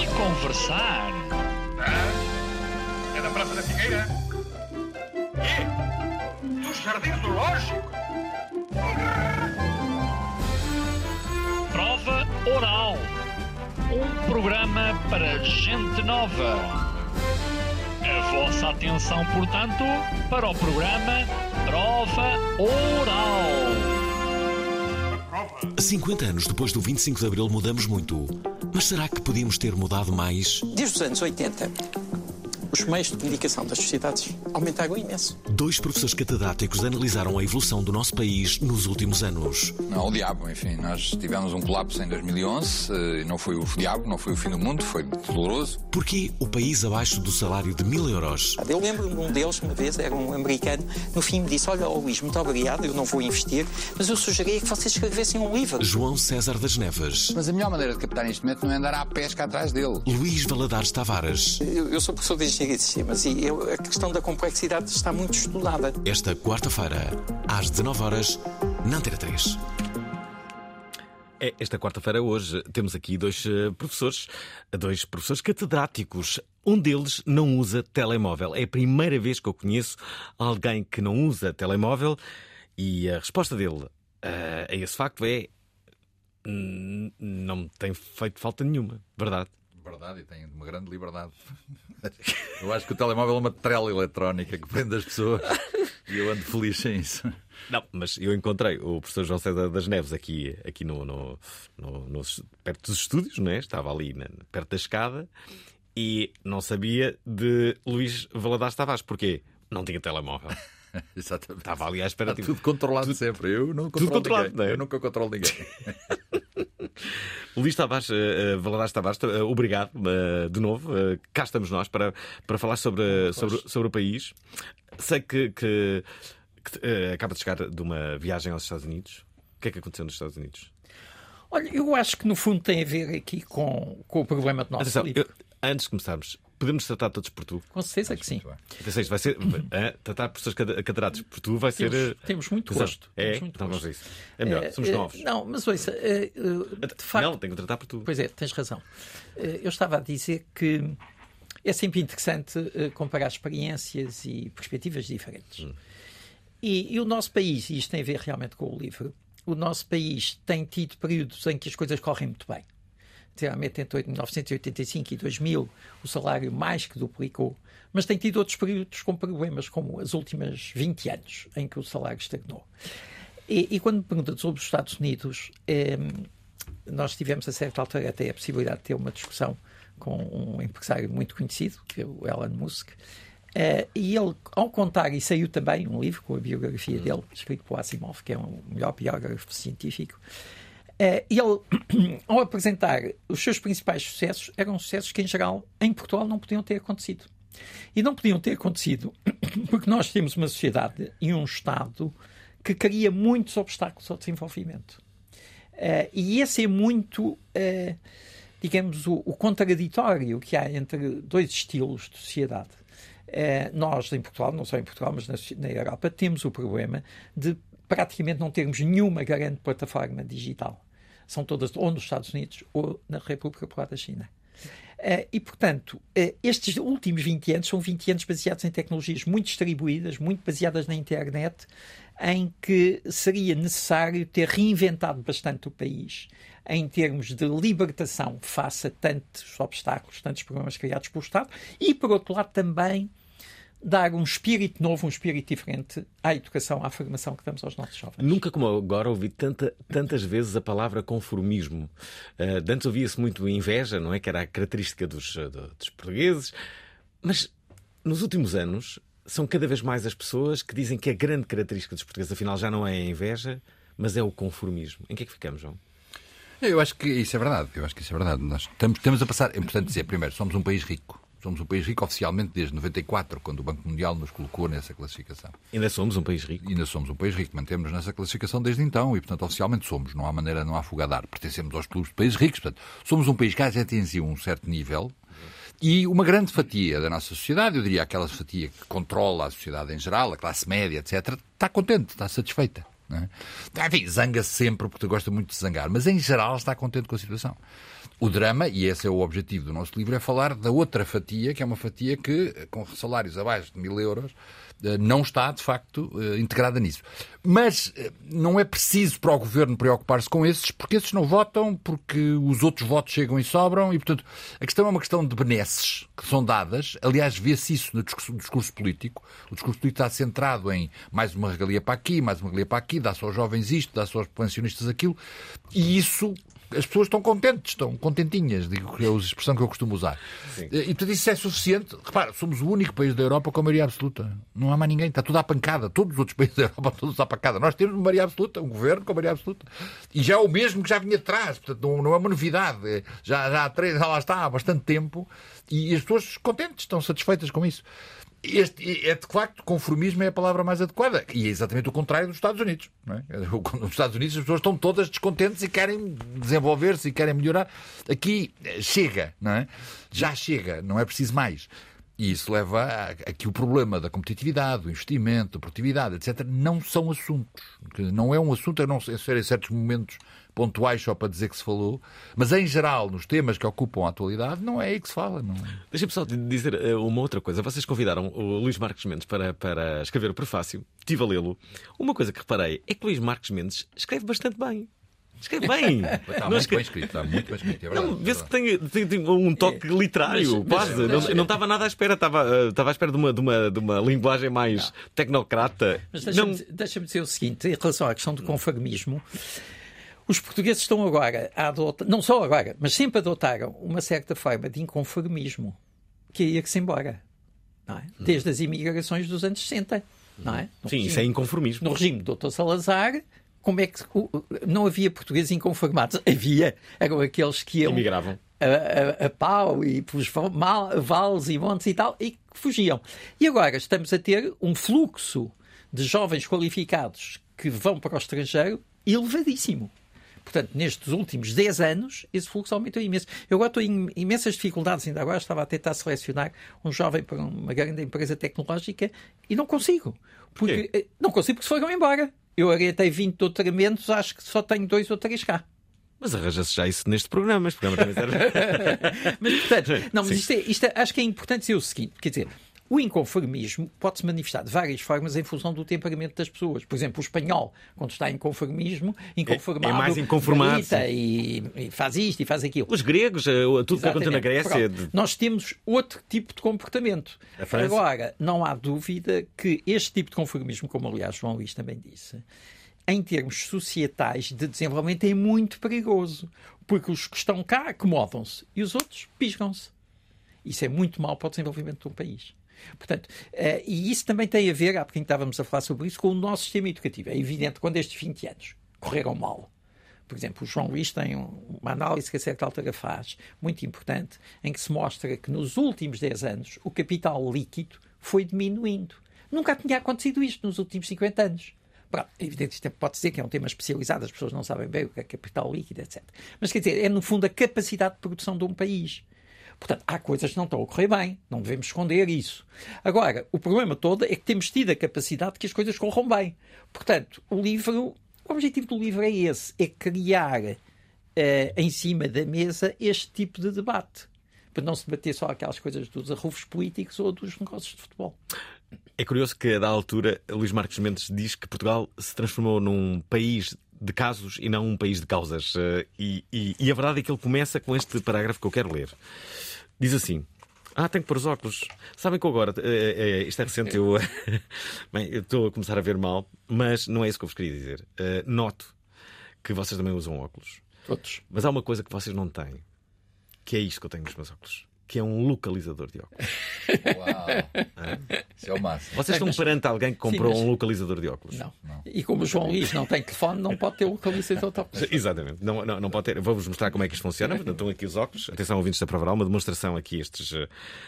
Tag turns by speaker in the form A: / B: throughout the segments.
A: e conversar.
B: Ah, é da Praça da Figueira? Jardins do Lógico?
A: Prova Oral. Um programa para gente nova. A vossa atenção, portanto, para o programa Prova Oral.
B: Prova.
C: 50 anos depois do 25 de Abril mudamos muito. Mas será que podíamos ter mudado mais?
D: Desde os anos 80, os meios de comunicação das sociedades aumentaram imenso.
C: Dois professores catedráticos analisaram a evolução do nosso país nos últimos anos.
E: Não, o diabo, enfim, nós tivemos um colapso em 2011, eh, não foi o diabo, não foi o fim do mundo, foi doloroso.
C: Porquê o país abaixo do salário de mil euros?
D: Eu lembro-me de um deles, uma vez, era um americano, no fim me disse: Olha, oh, Luís, muito obrigado, eu não vou investir, mas eu sugeria que vocês escrevessem um livro.
C: João César das Neves.
E: Mas a melhor maneira de captar neste momento não é andar à pesca atrás dele.
C: Luís Valadares Tavares.
D: Eu, eu sou professor de E eu- a questão da complexidade está muito estudada.
C: Esta quarta-feira, às 19 horas, na Antena 3.
F: É, esta quarta-feira, hoje, temos aqui dois eh, professores, dois professores catedráticos. Um deles não usa telemóvel. É a primeira vez que eu conheço alguém que não usa telemóvel e a resposta dele eh, a esse facto é. "Hum, Não me tem feito falta nenhuma, verdade?
G: Verdade, e tem uma grande liberdade. Eu acho que o telemóvel é uma trela eletrónica que prende as pessoas e eu ando feliz sem isso.
F: Não, mas eu encontrei o professor João César das Neves aqui, aqui no, no- no- nos- perto dos estúdios, não é? estava ali na- perto da escada e não sabia de Luís Valadares Tavares. Porquê? Não tinha telemóvel.
G: Exatamente.
F: Estava ali à espera.
G: Está
F: tipo,
G: tudo controlado sempre. Eu não controlo
F: controlado,
G: ninguém.
F: não é?
G: Eu nunca controlo ninguém.
F: Luís Tavares, eh, Valadares Tavares, eh, obrigado eh, de novo. Eh, cá estamos nós para, para falar sobre, sobre, sobre o país. Sei que, que- que, acaba de chegar de uma viagem aos Estados Unidos. O que é que aconteceu nos Estados Unidos?
H: Olha, eu acho que no fundo tem a ver aqui com, com o problema do nosso
F: Atenção, eu- antes de começarmos, podemos tratar todos por tu?
H: Com certeza que sim.
F: Atenção, vai ser. eh, tratar pessoas cade- catedráticos por tu vai ser.
H: Temos,
F: eh,
H: temos muito
F: Exato.
H: gosto.
F: É,
H: Temos muito
F: então vamos
H: gosto.
F: a isso. É melhor,
H: Eh,
F: somos
H: eh,
F: novos.
H: Não, mas ouça, eh, de facto.
F: Não, tenho que tratar por tu.
H: Pois é, tens razão. Eu estava a dizer que é sempre interessante comparar experiências e perspectivas diferentes. E, e o nosso país, e isto tem a ver realmente com o livro, o nosso país tem tido períodos em que as coisas correm muito bem. Realmente entre 1985 e 2000 o salário mais que duplicou, mas tem tido outros períodos com problemas, como as últimas 20 anos, em que o salário estagnou. E, e quando me pergunta sobre os Estados Unidos, em, nós tivemos a certa altura até a possibilidade de ter uma discussão com um empresário muito conhecido, que é o Elon Musk, eh, e ele, ao contar, e saiu também um livro com a biografia dele, escrito por Asimov, que é o melhor biógrafo científico, eh, ele, ao apresentar os seus principais sucessos, eram sucessos que, em geral, em Portugal não podiam ter acontecido. E não podiam ter acontecido porque nós temos uma sociedade e um Estado que cria muitos obstáculos ao desenvolvimento. Eh, e esse é muito, eh, digamos, o, contraditório que há entre dois estilos de sociedade. Eh, nós, em Portugal, não só em Portugal, mas na Europa, temos o problema de praticamente não termos nenhuma grande plataforma digital. São todas ou nos Estados Unidos ou na República Popular da China. Eh, e, portanto, eh, estes últimos 20 anos são 20 anos baseados em tecnologias muito distribuídas, muito baseadas na internet, em que seria necessário ter reinventado bastante o país em termos de libertação face a tantos obstáculos, tantos problemas criados pelo Estado e, por outro lado, também dar um espírito novo, um espírito diferente à educação, à formação que damos aos nossos jovens.
F: Nunca como agora ouvi tanta, tantas vezes a palavra conformismo. Uh, antes ouvia-se muito inveja, não é? Que era a característica dos, uh, dos portugueses. Mas nos últimos anos são cada vez mais as pessoas que dizem que a grande característica dos portugueses, afinal, já não é a inveja, mas é o conformismo. Em que é que ficamos, João?
G: Eu acho que isso é verdade. Eu acho que isso é verdade. Nós estamos, estamos a passar. É importante dizer, primeiro, somos um país rico. Somos um país rico oficialmente desde 94, quando o Banco Mundial nos colocou nessa classificação.
F: Ainda somos um país rico.
G: Ainda somos um país rico, mantemos nessa classificação desde então e, portanto, oficialmente somos. Não há maneira, não há dar. Pertencemos aos clubes de países ricos. Portanto, somos um país que já atingiu um certo nível e uma grande fatia da nossa sociedade, eu diria aquela fatia que controla a sociedade em geral, a classe média, etc., está contente, está satisfeita. Não é? Enfim, zanga-se sempre porque gosta muito de zangar, mas em geral está contente com a situação. O drama, e esse é o objetivo do nosso livro, é falar da outra fatia, que é uma fatia que, com salários abaixo de mil euros, eh, não está, de facto, eh, integrada nisso. Mas eh, não é preciso para o governo preocupar-se com esses, porque esses não votam, porque os outros votos chegam e sobram, e, portanto, a questão é uma questão de benesses que são dadas. Aliás, vê-se isso no discurso, político. O discurso político está centrado em mais uma regalia para aqui, mais uma regalia para aqui, dá-se aos jovens isto, dá-se aos pensionistas aquilo, e isso as pessoas estão contentes, estão contentinhas, digo que é a expressão que eu costumo usar. Sim. E portanto isso é suficiente. Repara, somos o único país da Europa com maioria absoluta. Não há mais ninguém, está tudo à pancada. Todos os outros países da Europa estão todos à pancada. Nós temos maioria absoluta, um governo com maioria absoluta. E já é o mesmo que já vinha de trás, portanto não, não é uma novidade. Já, já, há três, já lá está há bastante tempo e as pessoas contentes, estão satisfeitas com isso. Este, é de facto, conformismo é a palavra mais adequada. E é exatamente o contrário dos Estados Unidos. É? Nos Estados Unidos as pessoas estão todas descontentes e querem desenvolver-se e querem melhorar. Aqui eh, chega, não é? Já chega, não é preciso mais. E isso leva a, a que o problema da competitividade, do investimento, da produtividade, etc., não são assuntos. Não é um assunto a não ser em certos momentos pontuais só para dizer que se falou, mas em geral, nos temas que ocupam a atualidade, não é aí que se fala. Não...
F: Deixa-me só dizer eh, uma outra coisa. Vocês convidaram o Luís Marques Mendes para, para escrever o prefácio, estive a lê-lo. Uma coisa que reparei é que Luís Marques Mendes escreve bastante bem. Escreve bem.
G: Está muito escre... bem escrito, está muito bem escrito. É
F: verdade, vê-se que tem, tem, tem, um toque é, literário, mas, quase. Mas, não, não estava nada à espera, estava, uh, estava à espera de uma, de uma, de uma linguagem mais não. tecnocrata.
H: Mas deixa-me não... deixa dizer o seguinte, em relação à questão do conformismo. Os portugueses estão agora a adotar, não só agora, mas sempre adotaram uma certa forma de inconformismo que ia que se embora. É? Desde as imigrações dos anos 60. Não é?
F: No Sim, regime, isso é inconformismo.
H: No regime do Dr. Salazar, como é que não havia portugueses inconformados? Havia, eram aqueles que iam
F: Emigravam.
H: A, a, a pau e pelos vales e montes e tal, e que fugiam. E agora estamos a ter um fluxo de jovens qualificados que vão para o estrangeiro elevadíssimo. Portanto, nestes últimos 10 anos, esse fluxo aumentou imenso. Eu agora estou em imensas dificuldades, ainda agora estava a tentar selecionar um jovem para uma grande empresa tecnológica e não consigo. Porque, eh, não consigo porque se foram embora. Eu orientei 20 doutoramentos, acho que só tenho dois ou três cá.
F: Mas arranja-se já isso neste programa. Este programa também
H: serve. mas, portanto, não, mas isto, é, isto é, acho que é importante dizer o seguinte: quer dizer, o inconformismo pode se manifestar de várias formas em função do temperamento das pessoas. Por exemplo, o espanhol, quando está em conformismo, inconformado,
F: é, é mais inconformado
H: e, e, faz isto e faz aquilo.
F: Os gregos, eh, tudo que aconteceu na Grécia.
H: Pronto, nós temos outro tipo de comportamento. Agora, não há dúvida que este tipo de conformismo, como aliás João Luís também disse, em termos societais de desenvolvimento é muito perigoso, porque os que estão cá acomodam-se e os outros piscam-se. Isso é muito mau para o desenvolvimento de um país. Portanto, uh, e isso também tem a ver, há pouquinho estávamos a falar sobre isso, com o nosso sistema educativo. É evidente quando estes 20 anos correram mal, por exemplo, o João Luís tem uma análise que a certa altura faz, muito importante, em que se mostra que nos últimos 10 anos o capital líquido foi diminuindo. Nunca tinha acontecido isto nos últimos 50 anos. Pronto, é evidente que isto pode dizer que é um tema especializado, as pessoas não sabem bem o que é capital líquido, etc. Mas quer dizer, é no fundo a capacidade de produção de um país. Portanto, há coisas que não estão a correr bem, não devemos esconder isso. Agora, o problema todo é que temos tido a capacidade de que as coisas corram bem. Portanto, o livro, o objetivo do livro é esse, é criar uh, em cima da mesa este tipo de debate. Para não se debater só aquelas coisas dos arrufos políticos ou dos negócios de futebol.
F: É curioso que, da altura, Luís Marques Mendes diz que Portugal se transformou num país de casos e não um país de causas. Eh, e, e, e, a verdade é que ele começa com este parágrafo que eu quero ler. Diz assim. Ah, tenho que pôr os óculos. Sabem que agora, é, é, isto é recente, eu, bem, eu estou a começar a ver mal, mas não é isso que eu vos queria dizer. Uh, noto que vocês também usam óculos.
H: Todos.
F: Mas há uma coisa que vocês não têm, que é isto que eu tenho nos meus óculos. Que é um localizador de óculos?
G: Uau! Isso é o máximo.
F: Vocês estão perante alguém que comprou
H: Sim, mas-
F: um localizador de óculos?
H: Não. E como o João Luís não tem telefone, não pode ter localizador de óculos.
F: Exatamente, não, não, não pode ter. Vou-vos mostrar como é que isto funciona. Portanto, estão aqui os óculos. Atenção, ouvintes da Provaral, uma demonstração aqui estes,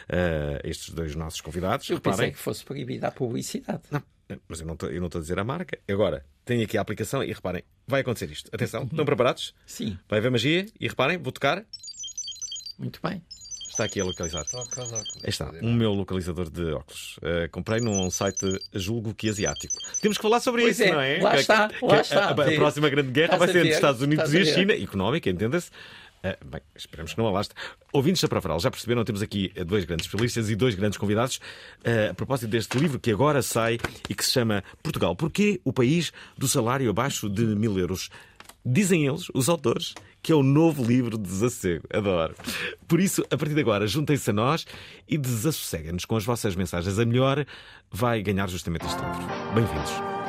F: eh, estes dois nossos convidados.
H: Eu pensei
F: Reparem.
H: que fosse proibida a publicidade.
F: Não, mas eu não estou eu não estou a dizer a marca. Agora, tem aqui a aplicação e reparem, vai acontecer isto. Atenção, estão preparados?
H: Sim,
F: Vai haver magia e reparem, vou tocar.
H: muito bem.
F: Está aqui a localizar. Está, um meu localizador de óculos. Eh, comprei num site, julgo que asiático. Temos que falar sobre
H: Pois
F: isso,
H: é,
F: não é?
H: lá
F: Que-
H: está,
F: que-
H: lá
F: que
H: está.
F: A, a
H: Vê.
F: próxima grande guerra
H: Estás
F: vai
H: a
F: ser entre Estados Unidos e
H: a
F: a. China, económica, entenda-se. Eh, bem, esperemos que não alaste. Ouvintes da Provaral, já perceberam, temos aqui eh, dois grandes especialistas e dois grandes convidados eh, a propósito deste livro que agora sai e que se chama Portugal. Porquê o país do salário abaixo de mil euros? Dizem eles, os autores, que é o novo livro de desassossego. Adoro. Por isso, a partir de agora, juntem-se a nós e desassosseguem-nos com as vossas mensagens. A melhor vai ganhar justamente este livro. Bem-vindos.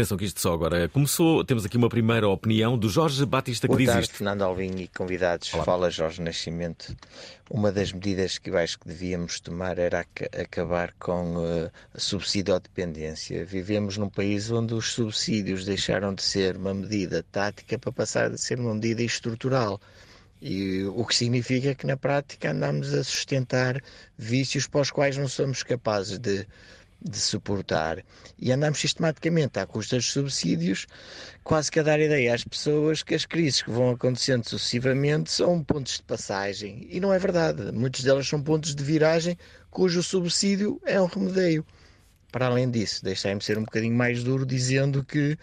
F: Atenção que isto só agora começou. Temos aqui uma primeira opinião do Jorge Batista que
I: Boa
F: diz
I: tarde,
F: isto.
I: Fernando Alvim e convidados. Fala Jorge Nascimento. Uma das medidas que eu acho que devíamos tomar era ac- acabar com eh, a subsidiodependência. Vivemos num país onde os subsídios deixaram de ser uma medida tática para passar a ser uma medida estrutural. E o que significa que na prática andamos a sustentar vícios para os quais não somos capazes de, de suportar. E andamos sistematicamente, à custa dos subsídios, quase que a dar ideia às pessoas que as crises que vão acontecendo sucessivamente são pontos de passagem. E não é verdade. Muitas delas são pontos de viragem cujo subsídio é um remedeio. Para além disso, deixai-me ser um bocadinho mais duro dizendo que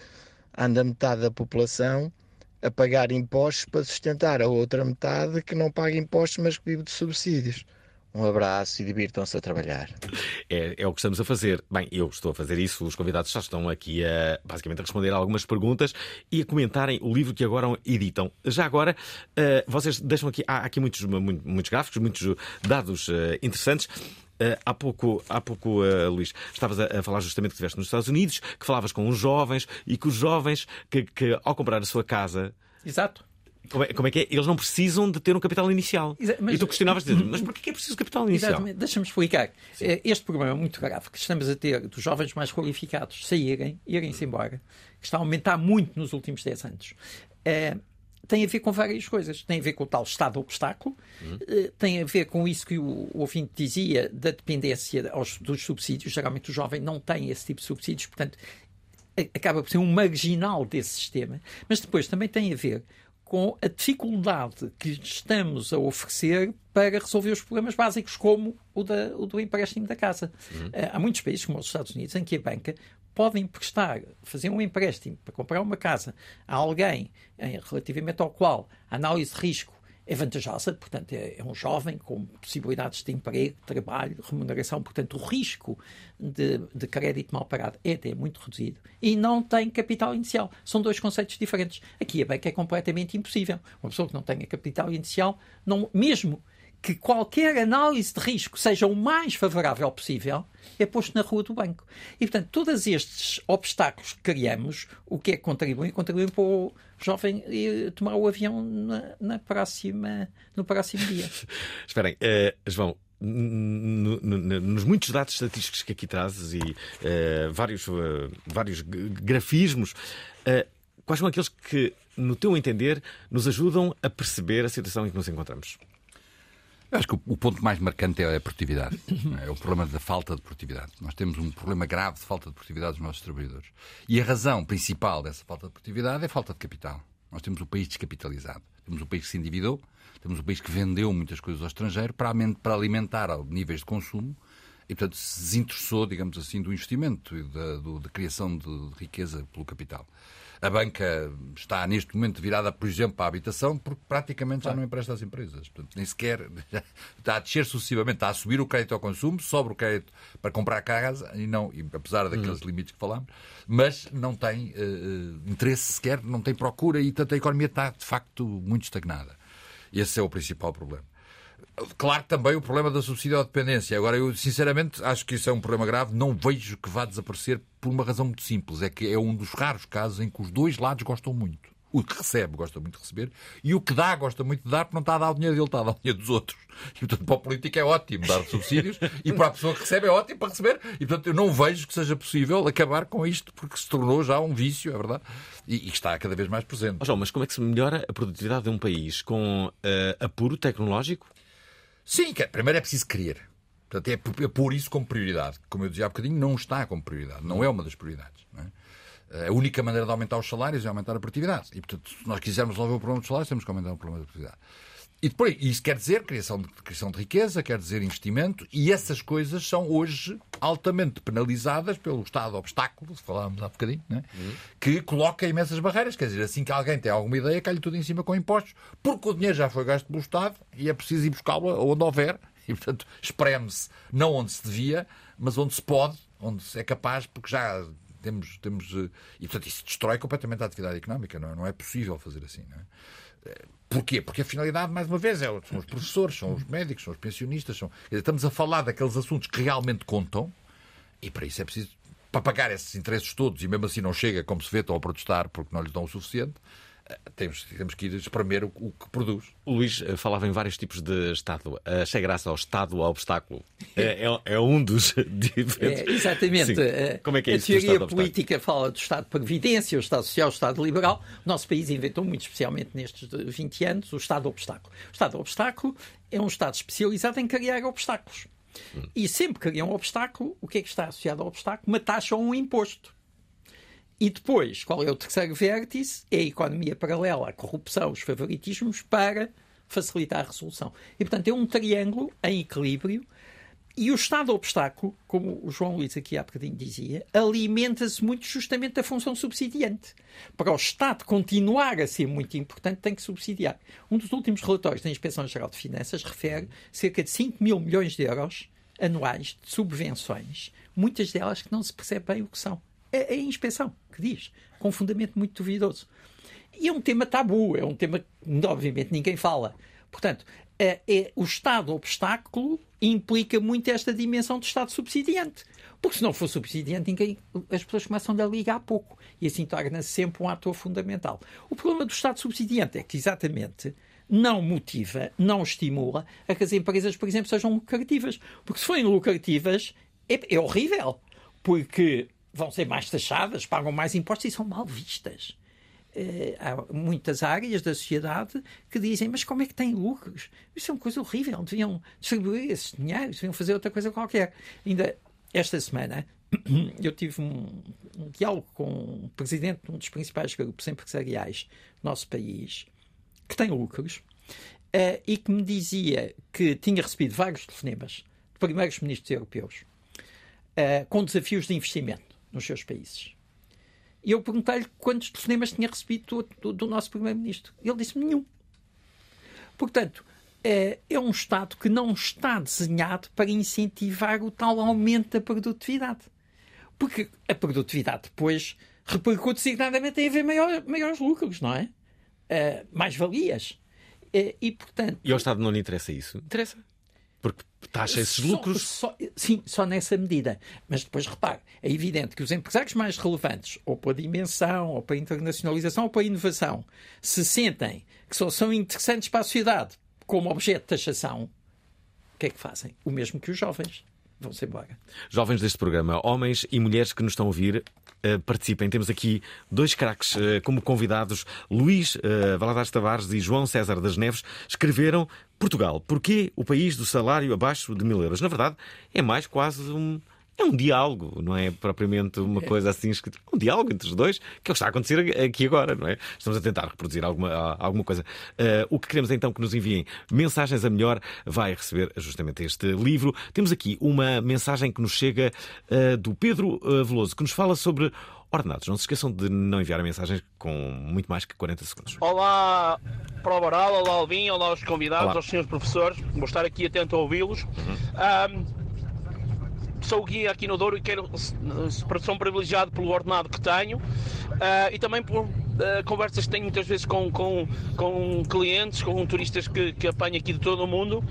I: anda metade da população a pagar impostos para sustentar a outra metade que não paga impostos, mas que vive de subsídios. Um abraço e divirtam-se a trabalhar.
F: É, é o que estamos a fazer. Bem, eu estou a fazer isso, os convidados já estão aqui a basicamente a responder a algumas perguntas e a comentarem o livro que agora editam. Já agora, eh, vocês deixam aqui, há aqui muitos, mu- muitos gráficos, muitos dados eh, interessantes. Eh, há pouco, há pouco eh, Luís, estavas a, a falar justamente que estiveste nos Estados Unidos, que falavas com os jovens e que os jovens que, que ao comprar a sua casa
H: Exato.
F: Como é, como é que é? Eles não precisam de ter um capital inicial.
H: Mas-
F: E tu questionavas dizer, mas porquê que é preciso capital inicial?
H: Exatamente. Deixa-me explicar. Eh, Este problema é muito grave que estamos a ter dos jovens mais qualificados saírem, irem-se embora, que está a aumentar muito nos últimos 10 anos. Eh, tem a ver com várias coisas. Tem a ver com o tal estado de obstáculo, eh, tem a ver com isso que o, o ouvinte dizia da dependência aos- dos subsídios. Geralmente o jovem não tem esse tipo de subsídios, portanto acaba por ser um marginal desse sistema, mas depois também tem a ver com a dificuldade que estamos a oferecer para resolver os problemas básicos, como o, da- o do empréstimo da casa. Eh, há muitos países, como os Estados Unidos, em que a banca pode emprestar, fazer um empréstimo para comprar uma casa a alguém em- relativamente ao qual a análise de risco é vantajosa, portanto, é, é um jovem com possibilidades de emprego, trabalho, remuneração, portanto, o risco de, de crédito mal parado é até muito reduzido e não tem capital inicial. São dois conceitos diferentes. Aqui a banca é completamente impossível. Uma pessoa que não tenha capital inicial, não, mesmo que qualquer análise de risco seja o mais favorável possível, é posto na rua do banco. E, portanto, todos estes obstáculos que criamos, o que é que contribuem? Contribuem para o jovem ir tomar o avião na, na próxima, no próximo dia.
F: Esperem, eh, João, nos muitos dados estatísticos que aqui trazes e eh, vários, eh, vários grafismos, eh, quais são aqueles que, no teu entender, nos ajudam a perceber a situação em que nos encontramos?
G: Eu acho que o, ponto mais marcante é a produtividade. É o problema da falta de produtividade. Nós temos um problema grave de falta de produtividade dos nossos trabalhadores. E a razão principal dessa falta de produtividade é a falta de capital. Nós temos o país descapitalizado. Temos o país que se endividou, temos o país que vendeu muitas coisas ao estrangeiro para, alimentar níveis de consumo e, portanto, se desinteressou, digamos assim, do investimento e da, do- da criação de riqueza pelo capital. A banca está, neste momento, virada, por exemplo, para a habitação, porque praticamente já não empresta às empresas. Portanto, nem sequer está a descer sucessivamente, está a subir o crédito ao consumo, sobra o crédito para comprar casa, e não, e apesar daqueles limites que falámos, mas não tem eh, interesse sequer, não tem procura, e, portanto, a economia está, de facto, muito estagnada. Esse é o principal problema. Claro que também o problema da subsídio à dependência. Agora, eu sinceramente acho que isso é um problema grave. Não vejo que vá desaparecer por uma razão muito simples. É que é um dos raros casos em que os dois lados gostam muito. O que recebe gosta muito de receber e o que dá gosta muito de dar porque não está a dar o dinheiro dele, está a dar o dinheiro dos outros. E, portanto, para o político é ótimo dar subsídios e para a pessoa que recebe é ótimo para receber. E, portanto, eu não vejo que seja possível acabar com isto porque se tornou já um vício, é verdade, e, e está cada vez mais presente.
F: Ó João, mas como é que se melhora a produtividade de um país com eh, apuro tecnológico?
G: Sim, primeiro é preciso querer. Portanto, é é pôr isso como prioridade. Como eu dizia há bocadinho, não está como prioridade. Não é uma das prioridades. é? A única maneira de aumentar os salários é aumentar a produtividade. E, portanto, se nós quisermos resolver o problema dos salários, temos que aumentar o problema da produtividade. E depois, isso quer dizer criação de, criação de riqueza, quer dizer investimento, e essas coisas são hoje altamente penalizadas pelo Estado obstáculo, se falámos há bocadinho, não é? que coloca imensas barreiras. Quer dizer, assim que alguém tem alguma ideia, cai-lhe tudo em cima com impostos, porque o dinheiro já foi gasto pelo Estado e é preciso ir buscá-lo onde houver, e portanto espreme-se não onde se devia, mas onde se pode, onde se é capaz, porque já temos. temos eh, e portanto isso destrói completamente a atividade económica, não é, não é possível fazer assim. Não é? Porquê? Porque a finalidade, mais uma vez, é, são os professores, são os médicos, são os pensionistas. São... Estamos a falar daqueles assuntos que realmente contam e para isso é preciso, para pagar esses interesses todos, e mesmo assim não chega, como se vê, estão a protestar porque não lhes dão o suficiente, temos, temos que ir espremer o, o que produz.
F: O Luís eh, falava em vários tipos de Estado. Achei graça ao Estado ao obstáculo. É, é- é um dos diferentes.
H: É, exatamente.
F: Sim.
H: Eh,
F: Como é que é
H: a
F: isso
H: teoria política fala do Estado de Previdência, o Estado Social, o Estado Liberal. O nosso país inventou, muito especialmente nestes 20 anos, o Estado Obstáculo. O Estado Obstáculo é um Estado especializado em criar obstáculos. E sempre que cria um obstáculo, o que é que está associado ao obstáculo? Uma taxa ou um imposto. E depois, qual é o terceiro vértice? É a economia paralela, a corrupção, os favoritismos para facilitar a resolução. E, portanto, é um triângulo em equilíbrio. E o estado obstáculo, como o João Luís aqui há bocadinho dizia, alimenta-se muito justamente da função subsidiante. Para o Estado continuar a ser muito importante, tem que subsidiar. Um dos últimos relatórios da Inspeção Geral de Finanças refere cerca de 5 mil milhões de euros anuais de subvenções, muitas delas que não se percebe bem o que são. É a inspeção que diz, com fundamento muito duvidoso. E é um tema tabu, é um tema que, obviamente, ninguém fala. Portanto, é, é- o Estado obstáculo implica muito esta dimensão de Estado subsidiante. Porque se não for subsidiante, ninguém, as pessoas começam a ligar pouco. E assim torna-se sempre um ator fundamental. O problema do Estado subsidiante é que, exatamente, não motiva, não estimula a que as empresas, por exemplo, sejam lucrativas. Porque se forem lucrativas, é, é horrível. Porque vão ser mais taxadas, pagam mais impostos e são mal vistas. Eh, há muitas áreas da sociedade que dizem, mas como é que têm lucros? Isso é uma coisa horrível, deviam distribuir esses dinheiros, deviam fazer outra coisa qualquer. Ainda esta semana eu tive um, um diálogo com o presidente de um dos principais grupos empresariais do nosso país, que tem lucros, eh, e que me dizia que tinha recebido vários telefonemas de primeiros ministros europeus eh, com desafios de investimento nos seus países. E eu perguntei-lhe quantos telefonemas tinha recebido do, do- do nosso Primeiro-Ministro. Ele disse-me nenhum. Portanto, é, é um Estado que não está desenhado para incentivar o tal aumento da produtividade. Porque a produtividade depois repercute designadamente em haver maior, maiores lucros, não é? Eh, mais valias. Eh, e, portanto,
F: E ao Estado não lhe interessa isso? Interessa. Porque taxa esses
H: só-
F: lucros.
H: só- sim, só nessa medida. Mas depois, repare, é evidente que os empresários mais relevantes, ou pela dimensão, ou pela internacionalização, ou pela inovação, se sentem que só são interessantes para a sociedade como objeto de taxação, o que é que fazem? O mesmo que os jovens. Vão-se embora.
F: Jovens deste programa, homens e mulheres que nos estão a ouvir, eh, participem. Temos aqui dois craques eh, como convidados. Luís eh, Valadares Tavares e João César das Neves escreveram Portugal, porquê o país do salário abaixo de mil euros? Na verdade, é mais quase um é um diálogo, não é propriamente uma coisa assim escrita. É um diálogo entre os dois, que é o que está a acontecer aqui agora, não é? Estamos a tentar reproduzir alguma, alguma coisa. Uh, o que queremos então que nos enviem mensagens a melhor vai receber justamente este livro. Temos aqui uma mensagem que nos chega uh, do Pedro uh, Veloso, que nos fala sobre ordenados. Não se esqueçam de não enviar mensagens com muito mais que 40 segundos.
J: Olá, Prova Oral, olá Alvin, olá aos convidados,
F: Olá.
J: aos senhores professores. Vou estar aqui atento a ouvi-los. Ahm, sou guia aqui no Douro e quero sou privilegiado pelo ordenado que tenho ah, e também por ah, conversas que tenho muitas vezes com, com, com clientes, com turistas que, que apanho aqui de todo o mundo.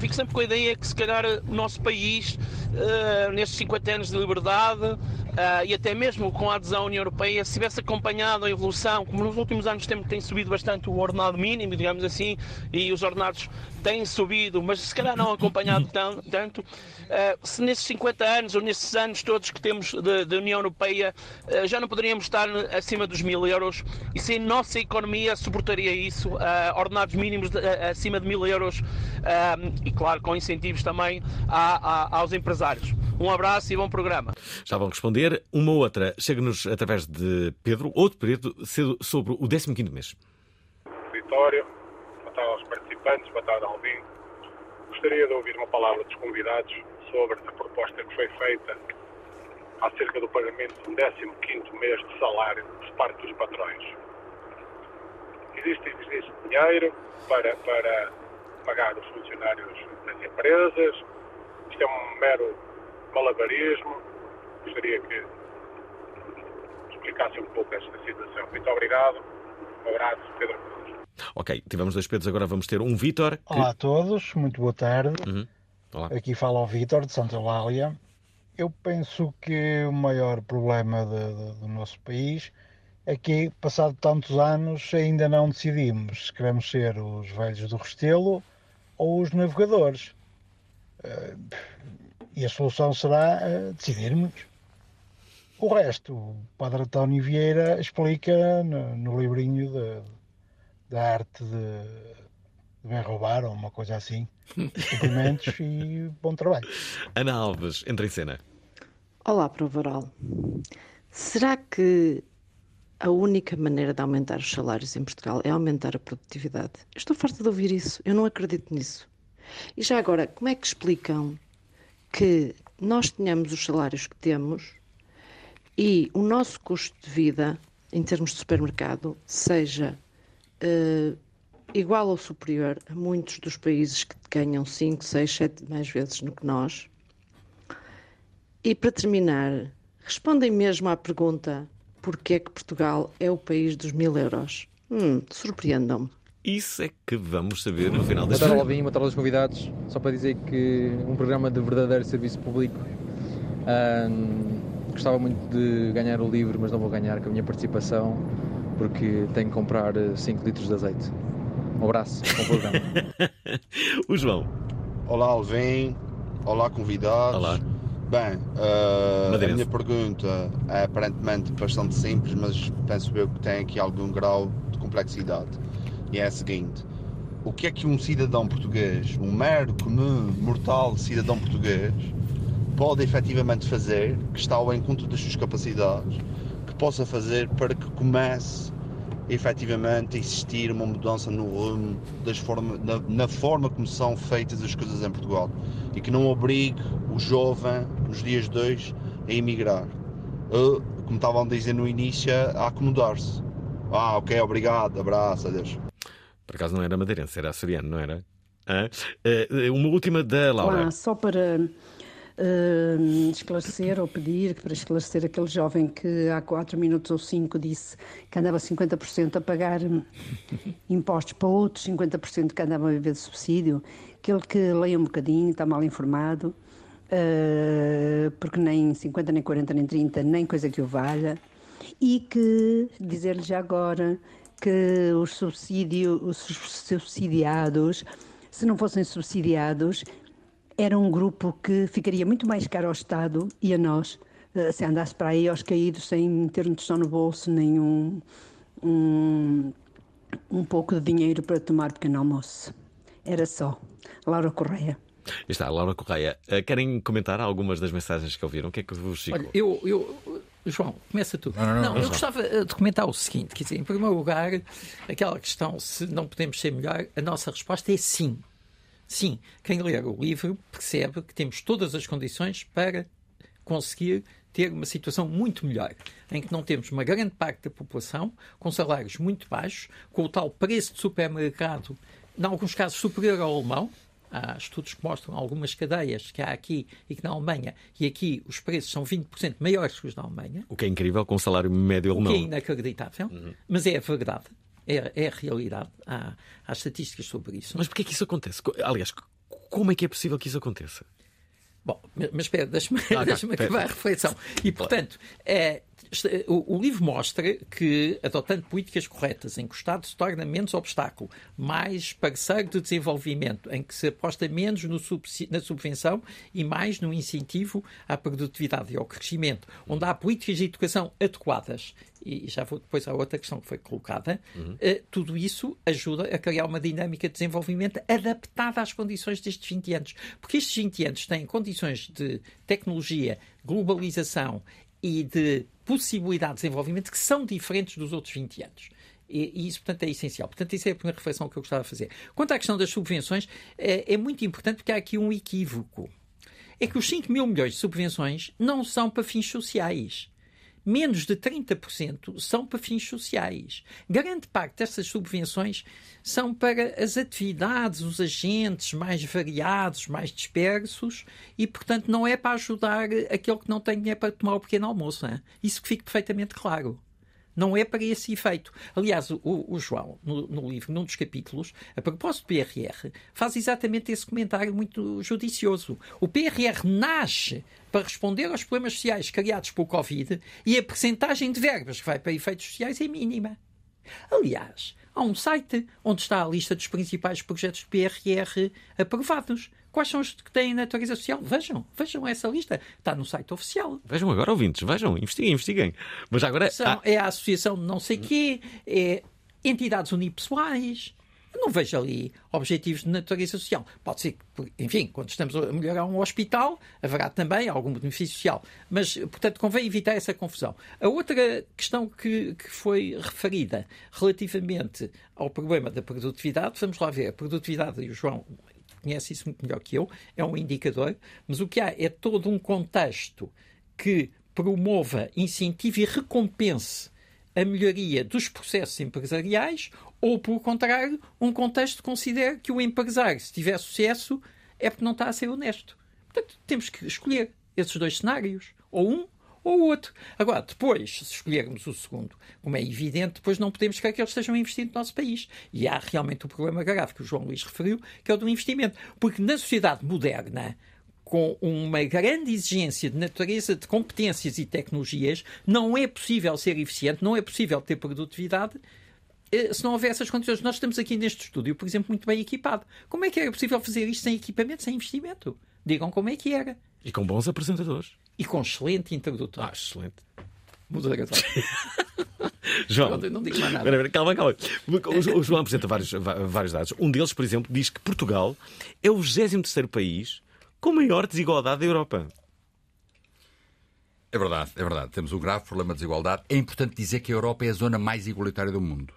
J: Fico sempre com a ideia que se calhar o nosso país, ah, nestes 50 anos de liberdade ah, e até mesmo com a adesão à União Europeia, se tivesse acompanhado a evolução, como nos últimos anos tem, tem subido bastante o ordenado mínimo, digamos assim, e os ordenados têm subido, mas se calhar não acompanhado tan- tanto, ah, se nesses 50 anos ou nesses anos todos que temos de União Europeia já não poderíamos estar acima dos mil euros e se a nossa economia suportaria isso, ah, ordenados mínimos de- ah, acima de mil euros ah, e claro com incentivos também a- a- aos empresários. Um abraço e bom programa.
F: Já vão responder. Uma outra chega-nos através de Pedro, outro Pedro, sobre o 15 mês.
B: Vitória, boa tarde aos participantes, boa tarde Alvin. Gostaria de ouvir uma palavra dos convidados sobre a proposta que foi feita acerca do pagamento do 15º mês de salário por parte dos patrões. Existe, existe dinheiro para, para pagar os funcionários das empresas, isto é um mero malabarismo. Gostaria que explicasse um pouco esta situação. Muito obrigado. Um abraço, Pedro Cruz.
F: Ok, tivemos dois Pedros, agora vamos ter um Vítor. que-
K: Olá a todos, muito boa tarde.
F: Uhum. Olá.
K: Aqui fala o Vítor de Santa Eulália. Eu penso que o maior problema de- de- do nosso país é que, passado tantos anos, ainda não decidimos se queremos ser os velhos do Restelo ou os navegadores. Eh, E a solução será eh, decidirmos. O resto, o Padre António Vieira explica no, no livrinho da arte de, de bem roubar ou uma coisa assim. Cumprimentos e bom trabalho.
F: Ana Alves, entra em cena.
L: Olá, Provaral. Será que a única maneira de aumentar os salários em Portugal é aumentar a produtividade? Eu estou farta de ouvir isso. Eu não acredito nisso. E já agora, como é que explicam que nós tenhamos os salários que temos e o nosso custo de vida, em termos de supermercado, seja eh, igual ou superior a muitos dos países que ganham 5, 6, 7 mais vezes do que nós? E para terminar, respondem mesmo à pergunta porquê é que Portugal é o país dos mil euros? Hum, surpreendam-me.
F: Isso é que vamos saber no final
M: Boa
F: deste
M: tarde, Alvin, boa tarde aos convidados. Só para dizer que um programa de verdadeiro serviço público. Ahm, gostava muito de ganhar o livro, mas não vou ganhar com a minha participação, porque tenho que comprar 5 litros de azeite. Um abraço, bom programa.
F: o João.
N: Olá, Alvin. Olá, convidados.
F: Olá.
N: Bem, uh, a minha pergunta é aparentemente bastante simples, mas penso eu que tem aqui algum grau de complexidade. E é a seguinte: o que é que um cidadão português, um mero, comum, mortal cidadão português, pode efetivamente fazer, que está ao encontro das suas capacidades, que possa fazer para que comece efetivamente existir uma mudança no rumo, das forma, na, na forma como são feitas as coisas em Portugal e que não obrigue o jovem, nos dias de hoje, a emigrar. Ou, como estavam a dizer no início, a acomodar-se. Ah, ok, obrigado, abraço, adeus.
F: Por acaso não era madeirense, era açoriano, não era? Eh, uma última da Laura.
O: Olá, só para eh, esclarecer ou pedir para esclarecer aquele jovem que há 4 minutos ou 5 disse que andava 50% a pagar hum, impostos para outros 50% que andavam a viver de subsídio, aquele que leia um bocadinho, está mal informado, eh, porque nem 50, nem 40, nem 30, nem coisa que o valha, e que dizer-lhe já agora que os, subsídio, os subsidiados, se não fossem subsidiados, era um grupo que ficaria muito mais caro ao Estado e a nós, eh, se andasse para aí aos caídos sem ter noção no bolso, nem um, um, um pouco de dinheiro para tomar pequeno almoço. Era só. Laura Correia.
F: Está, Laura Correia. eh, Querem comentar algumas das mensagens que ouviram? O que é que vos?
H: Olha, eu, eu- João, começa tu.
F: Não, não, não,
H: eu
F: João.
H: gostava eh, de comentar o seguinte: quer dizer, em primeiro lugar, aquela questão se não podemos ser melhor, a nossa resposta é sim. Sim, quem ler o livro percebe que temos todas as condições para conseguir ter uma situação muito melhor, em que não temos uma grande parte da população com salários muito baixos, com o tal preço de supermercado, em alguns casos superior ao alemão. Há estudos que mostram algumas cadeias que há aqui e que na Alemanha, e aqui os preços são 20% maiores que os da Alemanha,
F: O que é incrível com o salário médio
H: o que
F: alemão.
H: é inacreditável, mas é a verdade, é, é a realidade. Há, há estatísticas sobre isso.
F: Mas porquê é que isso acontece? Co- Aliás, como é que é possível que isso aconteça?
H: Bom, mas espera, deixa-me
F: Ah,
H: deixa acabar a reflexão. E, portanto, é, o, o livro mostra que, adotando políticas corretas, em que o Estado se torna menos obstáculo, mais parceiro de desenvolvimento, em que se aposta menos no subsi- na subvenção e mais no incentivo à produtividade e ao crescimento, onde há políticas de educação adequadas, e já vou depois à outra questão que foi colocada, eh, tudo isso ajuda a criar uma dinâmica de desenvolvimento adaptada às condições destes 20 anos. Porque estes 20 anos têm condições de tecnologia, globalização e de possibilidade de desenvolvimento que são diferentes dos outros 20 anos. E, e isso, portanto, é essencial. Portanto, isso é a primeira reflexão que eu gostava de fazer. Quanto à questão das subvenções, é, é muito importante porque há aqui um equívoco. É que os 5 mil milhões de subvenções não são para fins sociais menos de 30% são para fins sociais. Grande parte dessas subvenções são para as atividades, os agentes mais variados, mais dispersos e, portanto, não é para ajudar aquele que não tem dinheiro para tomar o pequeno almoço. hein? Isso que fique perfeitamente claro. Não é para esse efeito. Aliás, o, o João, no, no livro, num dos capítulos, a propósito do PRR, faz exatamente esse comentário muito judicioso. O PRR nasce para responder aos problemas sociais criados pelo Covid e a percentagem de verbas que vai para efeitos sociais é mínima. Aliás, há um site onde está a lista dos principais projetos de PRR aprovados. Quais são os que têm natureza social? Vejam, vejam essa lista. Está no site oficial.
F: Vejam agora, ouvintes, vejam, investiguem, investiguem. Mas agora.
H: São-
F: há-
H: É a associação de não sei quê, é entidades unipessoais. Eu não vejo ali objetivos de natureza social. Pode ser que, enfim, quando estamos a melhorar um hospital, haverá também algum benefício social. Mas, portanto, convém evitar essa confusão. A outra questão que, que foi referida relativamente ao problema da produtividade, vamos lá ver. A produtividade, e o João conhece isso muito melhor que eu, é um indicador, mas o que há é todo um contexto que promova, incentive e recompense a melhoria dos processos empresariais ou, pelo contrário, um contexto que considere que o empresário, se tiver sucesso, é porque não está a ser honesto. Portanto, temos que escolher esses dois cenários, ou um ou o outro. Agora, depois, se escolhermos o segundo, como é evidente, depois não podemos querer que eles estejam investindo no nosso país. E há realmente o problema grave que o João Luís referiu, que é o do investimento. Porque na sociedade moderna, com uma grande exigência de natureza de competências e tecnologias, não é possível ser eficiente, não é possível ter produtividade eh, se não houver essas condições. Nós estamos aqui neste estúdio, por exemplo, muito bem equipado. Como é que era possível fazer isto sem equipamento, sem investimento? Digam como é que era.
F: E com bons apresentadores.
H: E com excelente introdutor.
F: Ah, excelente.
H: Moderador.
F: João,
H: Não, não digo mais nada.
F: Espera, espera, calma, calma. O, o João apresenta vários, vários dados. Um deles, por exemplo, diz que Portugal é o 23 país com maior desigualdade da Europa.
G: É verdade, é verdade. Temos um grave problema de desigualdade. É importante dizer que a Europa é a zona mais igualitária do mundo.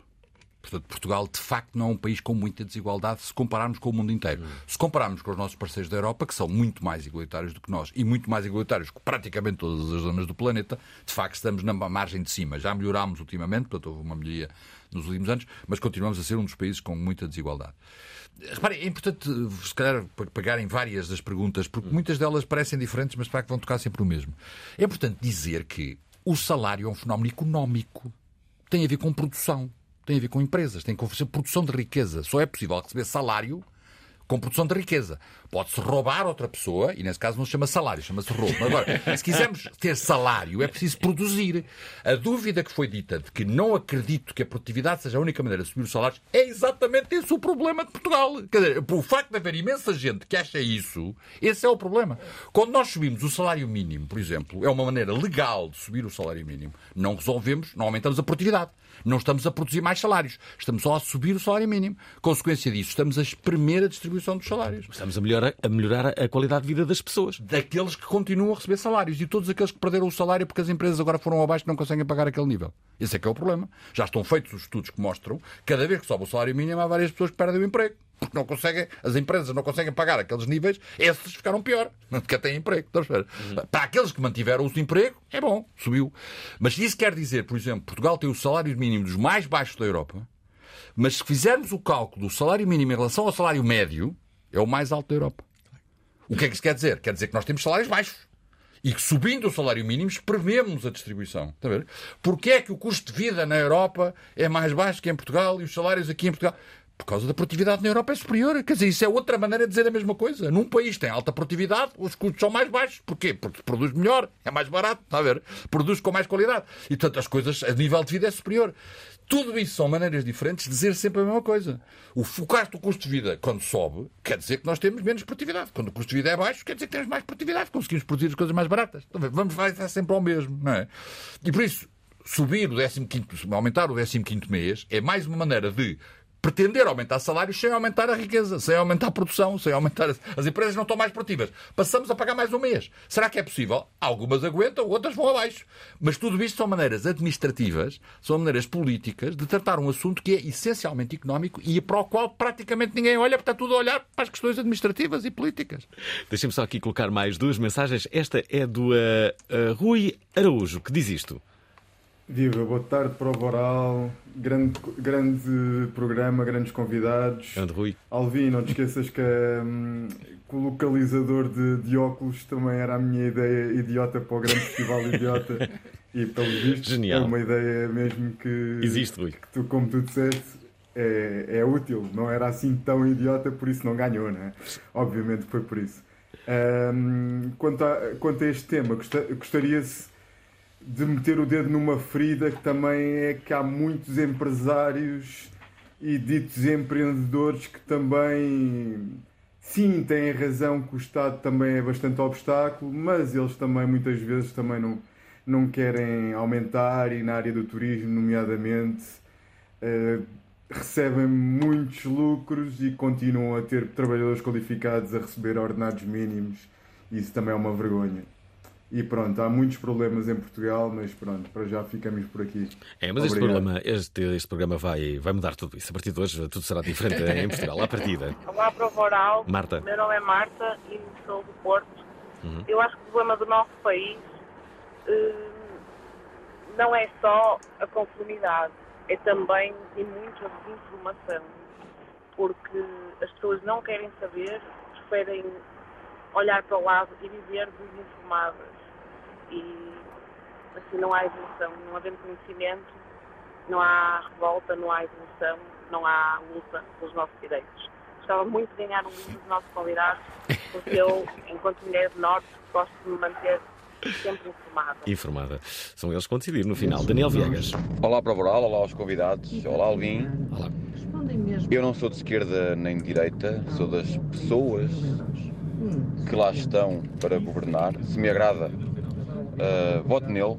G: Portanto, Portugal, de facto, não é um país com muita desigualdade se compararmos com o mundo inteiro. Se compararmos com os nossos parceiros da Europa, que são muito mais igualitários do que nós e muito mais igualitários que praticamente todas as zonas do planeta, de facto, estamos na margem de cima. Já melhorámos ultimamente, portanto, houve uma melhoria nos últimos anos, mas continuamos a ser um dos países com muita desigualdade. Reparem, é importante, se calhar, pegarem várias das perguntas, porque muitas delas parecem diferentes, mas de facto vão tocar sempre o mesmo. É importante dizer que o salário é um fenómeno económico. Tem a ver com produção, tem a ver com empresas, tem a ver com produção de riqueza. Só é possível receber salário com produção de riqueza. Pode-se roubar outra pessoa, e nesse caso não se chama salário, chama-se roubo. Agora, se quisermos ter salário, é preciso produzir. A dúvida que foi dita de que não acredito que a produtividade seja a única maneira de subir os salários, é exatamente esse o problema de Portugal. Quer dizer, por facto de haver imensa gente que acha isso, esse é o problema. Quando nós subimos o salário mínimo, por exemplo, é uma maneira legal de subir o salário mínimo, não resolvemos, não aumentamos a produtividade. Não estamos a produzir mais salários. Estamos só a subir o salário mínimo. Consequência disso, estamos a espremer a distribuição dos salários.
F: Estamos a melhorar, a melhorar a qualidade de vida das pessoas.
G: Daqueles que continuam a receber salários e todos aqueles que perderam o salário porque as empresas agora foram abaixo e não conseguem pagar aquele nível. Esse é que é o problema. Já estão feitos os estudos que mostram que cada vez que sobe o salário mínimo há várias pessoas que perdem o emprego. Porque não conseguem, as empresas não conseguem pagar aqueles níveis, esses ficaram pior, porque têm emprego. Espera. Para aqueles que mantiveram o emprego, é bom, subiu. Mas isso quer dizer, por exemplo, Portugal tem o salário mínimo dos mais baixos da Europa, mas se fizermos o cálculo do salário mínimo em relação ao salário médio, é o mais alto da Europa. O que é que isso quer dizer? Quer dizer que nós temos salários baixos. E que subindo o salário mínimo, prevemos a distribuição. Está a ver? Porquê é que o custo de vida na Europa é mais baixo que em Portugal e os salários aqui em Portugal? Por causa da produtividade na Europa é superior. Quer dizer, isso é outra maneira de dizer a mesma coisa. Num país que tem alta produtividade, os custos são mais baixos. Porquê? Porque produz melhor, é mais barato, está a ver? Produz com mais qualidade. E, portanto, as coisas, a nível de vida é superior. Tudo isso são maneiras diferentes de dizer sempre a mesma coisa. O focar do custo de vida, quando sobe, quer dizer que nós temos menos produtividade. Quando o custo de vida é baixo, quer dizer que temos mais produtividade. Conseguimos produzir as coisas mais baratas. Então, vamos estar sempre ao mesmo, não é? E por isso, subir o 15 aumentar o 15 mês é mais uma maneira de pretender aumentar salários sem aumentar a riqueza, sem aumentar a produção, sem aumentar. As empresas não estão mais produtivas. Passamos a pagar mais um mês. Será que é possível? Algumas aguentam, outras vão abaixo. Mas tudo isto são maneiras administrativas, são maneiras políticas de tratar um assunto que é essencialmente económico e para o qual praticamente ninguém olha, porque está tudo a olhar para as questões administrativas e políticas.
F: Deixem-me só aqui colocar mais duas mensagens. Esta é do uh, uh, Rui Araújo, que diz isto.
P: Viva, boa tarde para o Boral. Grande, grande programa, grandes convidados.
F: Grande Rui.
P: Alvin, não te esqueças que, hum, que o localizador de, de, óculos também era a minha ideia idiota para o grande festival idiota. E pelo visto
F: Genial.
P: é uma ideia mesmo que,
F: Existe, Rui.
P: que tu, como tu disseste, é, é útil. Não era assim tão idiota, por isso não ganhou, não é? Obviamente foi por isso. Hum, quanto, a, quanto a este tema, gostaria-se de meter o dedo numa ferida que também é que há muitos empresários e ditos empreendedores que também sim têm razão que o Estado também é bastante obstáculo, mas eles também muitas vezes também não, não querem aumentar e na área do turismo, nomeadamente, eh, recebem muitos lucros e continuam a ter trabalhadores qualificados a receber ordenados mínimos. Isso também é uma vergonha. E pronto, há muitos problemas em Portugal, mas pronto, para já ficamos por aqui.
F: É, mas este programa, este, este programa vai, vai mudar tudo isso. A partir de hoje tudo será diferente em Portugal, à partida.
Q: Olá para o Voral.
F: Marta.
Q: Meu nome é Marta e sou do Porto. Uhum. Eu acho que o problema do nosso país uh, não é só a conformidade, é também e muita desinformação. Porque as pessoas não querem saber, preferem olhar para o lado e viver desinformadas e assim não há evolução. Não havendo conhecimento, não há revolta, não há evolução, não há luta pelos nossos direitos. Gostava muito de ganhar um livro dos nossos convidados, porque eu, enquanto mulher do Norte, gosto de me manter sempre informada.
F: Informada. São eles que vão decidir no final. Daniel Viegas.
R: Olá para o Boral, olá aos convidados, olá Alvin.
F: Olá.
R: Eu não sou de esquerda nem de direita, sou das pessoas que lá estão para governar. Se me agrada uh, voto nele,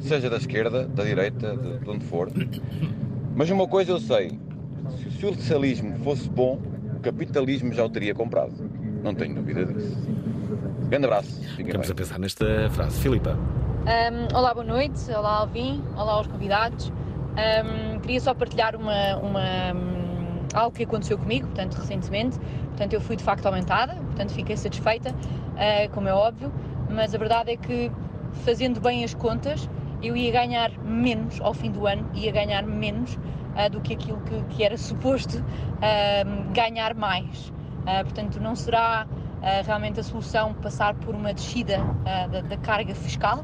R: seja da esquerda, da direita, de, de onde for. Mas uma coisa eu sei: se, se o socialismo fosse bom, o capitalismo já o teria comprado. Não tenho dúvida disso. Grande abraço.
F: Ficamos a pensar nesta frase. Filipa.
S: Um, olá, boa noite. Olá, Alvin. Olá aos convidados. Um, queria só partilhar uma, uma, um, algo que aconteceu comigo, portanto, recentemente. Portanto, eu fui de facto aumentada, portanto, fiquei satisfeita, uh, como é óbvio, mas a verdade é que fazendo bem as contas, eu ia ganhar menos ao fim do ano, ia ganhar menos uh, do que aquilo que, que era suposto uh, ganhar mais. Uh, portanto, não será realmente a solução passar por uma descida da, da, carga fiscal,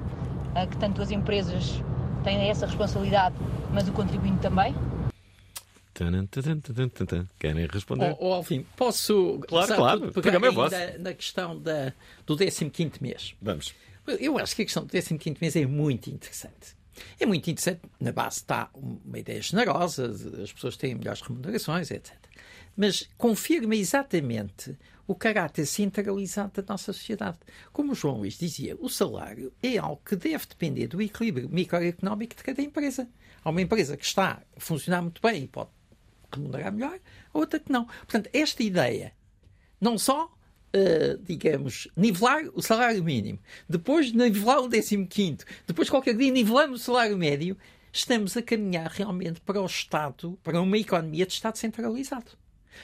S: que tanto as empresas têm essa responsabilidade, mas o contribuinte também.
F: Querem responder?
H: Oh, oh, Alvin, posso
F: claro, claro.
H: pegar é na questão da, do 15 mês?
F: Vamos.
H: Eu acho que a questão do 15 mês é muito interessante. É muito interessante. Na base está uma ideia generosa, as pessoas têm melhores remunerações, etc. Mas confirma exatamente o caráter centralizado da nossa sociedade. Como o João Luís dizia, o salário é algo que deve depender do equilíbrio microeconómico de cada empresa. Há uma empresa que está a funcionar muito bem e pode remunerar melhor, a outra que não. Portanto, esta ideia não só Uh, digamos, nivelar o salário mínimo, depois nivelar o 15, depois qualquer dia nivelamos o salário médio, estamos a caminhar realmente para o Estado, para uma economia de Estado centralizado.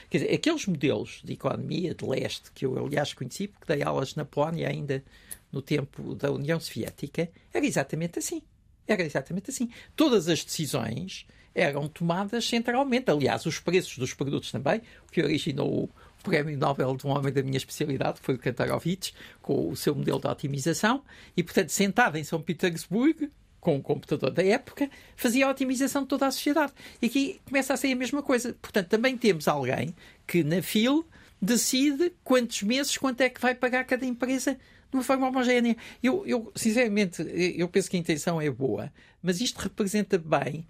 H: Quer dizer, aqueles modelos de economia de leste que eu, aliás, conheci, porque dei aulas na Polónia ainda no tempo da União Soviética, era exatamente assim. Era exatamente assim. Todas as decisões eram tomadas centralmente. Aliás, os preços dos produtos também, o que originou prémio Nobel de um homem da minha especialidade, que foi o Kantarovich, com o seu modelo de otimização, e, portanto, sentado em São Petersburgo, com o computador da época, fazia a otimização de toda a sociedade. E aqui começa a ser a mesma coisa. Portanto, também temos alguém que, na FIL, decide quantos meses, quanto é que vai pagar cada empresa de uma forma homogénea. Eu, eu, sinceramente, eu penso que a intenção é boa, mas isto representa bem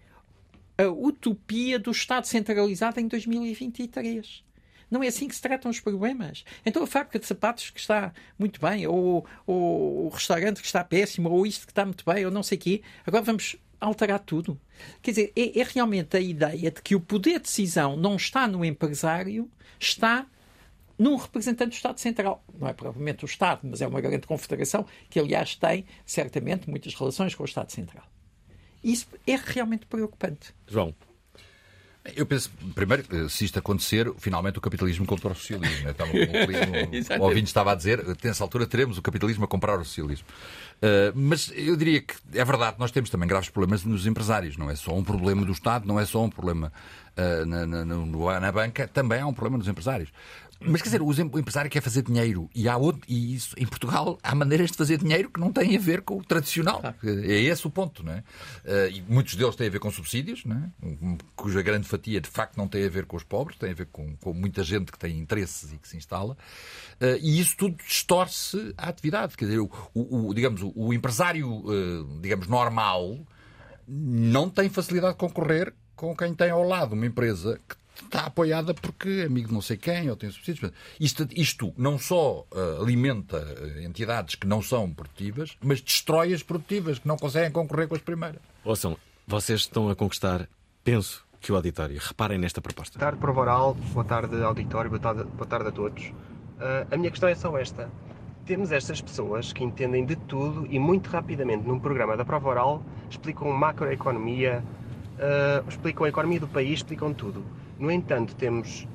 H: a utopia do Estado centralizado em 2023. Não é assim que se tratam os problemas. Então a fábrica de sapatos que está muito bem, ou, ou o restaurante que está péssimo, ou isto que está muito bem, ou não sei o quê, agora vamos alterar tudo. Quer dizer, é, é realmente a ideia de que o poder de decisão não está no empresário, está num representante do Estado Central. Não é provavelmente o Estado, mas é uma grande confederação que, aliás, tem certamente muitas relações com o Estado Central. Isso é realmente preocupante.
F: João.
G: Eu penso, primeiro, se isto acontecer, finalmente o capitalismo compra o socialismo. Né? O, o ouvinte estava a dizer, nessa altura teremos o capitalismo a comprar o socialismo. Uh, mas eu diria que é verdade, nós temos também graves problemas nos empresários. Não é só um problema do Estado, não é só um problema uh, na, na, na, na, banca, também há um problema nos empresários. Mas quer dizer, o empresário quer fazer dinheiro e, há outro, e isso, em Portugal há maneiras de fazer dinheiro que não têm a ver com o tradicional. É esse o ponto, não é? Uh, e muitos deles têm a ver com subsídios, não é? cuja grande fatia de facto não tem a ver com os pobres, tem a ver com, com muita gente que tem interesses e que se instala. Uh, e isso tudo distorce a atividade. Quer dizer, o, o digamos, o, empresário uh, digamos, normal não tem facilidade de concorrer com quem tem ao lado uma empresa que está apoiada porque é amigo de não sei quem ou tem subsídios. Isto, isto não só uh, alimenta eh, entidades que não são produtivas, mas destrói as produtivas, que não conseguem concorrer com as primeiras.
F: Ouçam, vocês estão a conquistar, penso, que o auditório. Reparem nesta proposta.
T: Boa tarde, Prova Oral. Boa tarde, auditório. Boa tarde, boa tarde a todos. Uh, a minha questão é só esta. Temos estas pessoas que entendem de tudo e muito rapidamente num programa da Prova Oral explicam macroeconomia, uh, explicam a economia do país, explicam tudo. No entanto, temos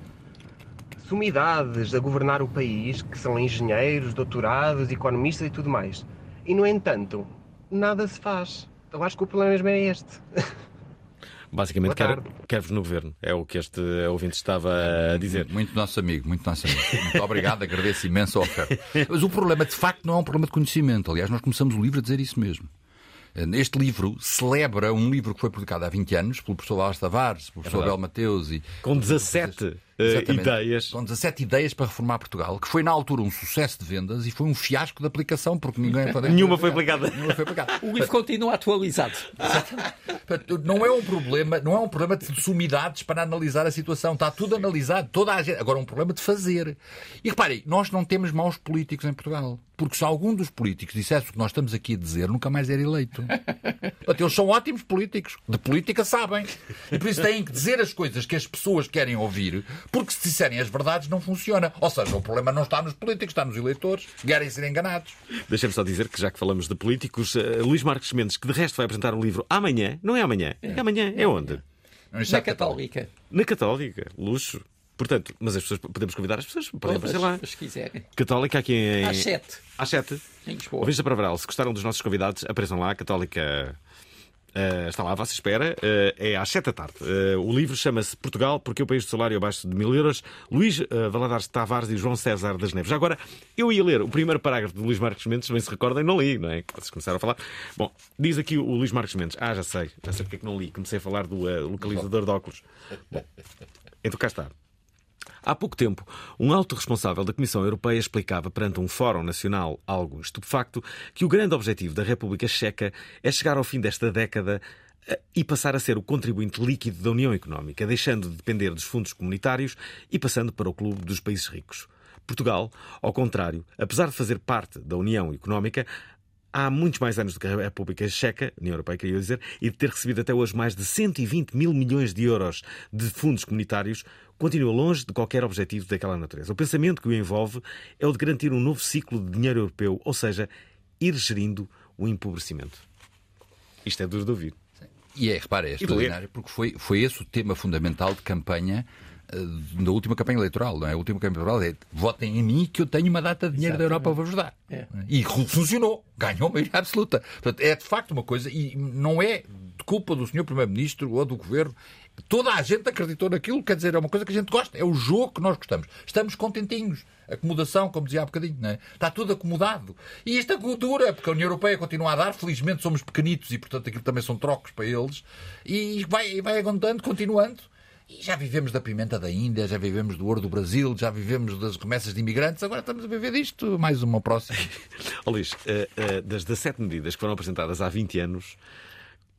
T: sumidades a governar o país, que são engenheiros, doutorados, economistas e tudo mais. E, no entanto, nada se faz. Eu acho que o problema mesmo é este.
F: Basicamente, quer, quer-vos no governo. É o que este ouvinte estava a dizer.
G: Muito nosso amigo, muito nosso amigo. Muito obrigado, agradeço imenso a oferta. Mas o problema, de facto, não é um problema de conhecimento. Aliás, nós começamos o livro a dizer isso mesmo. Este livro celebra um livro que foi publicado há 20 anos pelo professor Lás Tavares, pelo professor é Abel Mateus e.
F: Com 17 uh, ideias.
G: Com 17 ideias para reformar Portugal, que foi na altura um sucesso de vendas e foi um fiasco de aplicação, porque ninguém.
F: Nenhuma foi aplicada.
G: Nenhuma foi aplicada.
H: O livro continua atualizado.
G: não é um problema, não é um problema de sumidades para analisar a situação. Está tudo analisado, toda a gente. Agora é um problema de fazer. E reparem, nós não temos maus políticos em Portugal. Porque se algum dos políticos dissesse o que nós estamos aqui a dizer, nunca mais era eleito. Portanto, eles são ótimos políticos. De política sabem. E por isso têm que dizer as coisas que as pessoas querem ouvir, porque se disserem as verdades não funciona. Ou seja, o problema não está nos políticos, está nos eleitores, que querem ser enganados.
F: Deixa-me só dizer que já que falamos de políticos, uh, Luís Marques Mendes, que de resto vai apresentar um livro amanhã, não é amanhã, é amanhã, é onde?
H: Na Católica.
F: Na Católica, luxo. Portanto, mas as pessoas, podemos convidar as pessoas, podem aparecer lá.
H: Se quiserem.
F: Católica aqui em.
H: Às sete.
F: Às sete.
H: Em Lisboa.
F: Para Varal. Se gostaram dos nossos convidados, apareçam lá. Católica Uh, está lá à vossa espera. Uh, é às 7 da tarde. Uh, o livro chama-se Portugal, porque o país de salário abaixo de mil euros. Luís Valadares Tavares e João César das Neves. Agora, eu ia ler o primeiro parágrafo de Luís Marques Mendes, bem se recordem, não li, não é? Vocês começaram a falar. Bom, diz aqui o Luís Marques Mendes. Ah, já sei, já sei porque é que não li. Comecei a falar do localizador de óculos. Bom, então cá está. Há pouco tempo, um alto responsável da Comissão Europeia explicava perante um Fórum Nacional algo estupefacto que o grande objetivo da República Checa é chegar ao fim desta década eh, e passar a ser o contribuinte líquido da União Económica, deixando de depender dos fundos comunitários e passando para o clube dos países ricos. Portugal, ao contrário, apesar de fazer parte da União Económica, há muitos mais anos do que a República Checa, União Europeia, queria dizer, e de ter recebido até hoje mais de 120 mil milhões de euros de fundos comunitários, continua longe de qualquer objetivo daquela natureza. O pensamento que o envolve é o de garantir um novo ciclo de dinheiro europeu, ou seja, ir gerindo o empobrecimento. Isto é duro de ouvir.
G: E é, repara, é extraordinário, porque foi, foi esse o tema fundamental de campanha da última campanha eleitoral. Não é? A última campanha eleitoral é votem em mim que eu tenho uma data de dinheiro Exatamente. da Europa para vos dar. É. E funcionou, ganhou maioria absoluta. Portanto, é de facto uma coisa, e não é de culpa do senhor Primeiro-Ministro ou do Governo, Toda a gente acreditou naquilo, quer dizer, é uma coisa que a gente gosta, é o jogo que nós gostamos. Estamos contentinhos. Acomodação, como dizia há bocadinho, não é? está tudo acomodado. E esta cultura, porque a União Europeia continua a dar, felizmente somos pequenitos e, portanto, aquilo também são trocos para eles, e vai, vai aguentando, continuando. E já vivemos da pimenta da Índia, já vivemos do ouro do Brasil, já vivemos das remessas de imigrantes, agora estamos a viver disto. Mais uma próxima.
F: oh, Luís, eh, eh, das 17 medidas que foram apresentadas há 20 anos,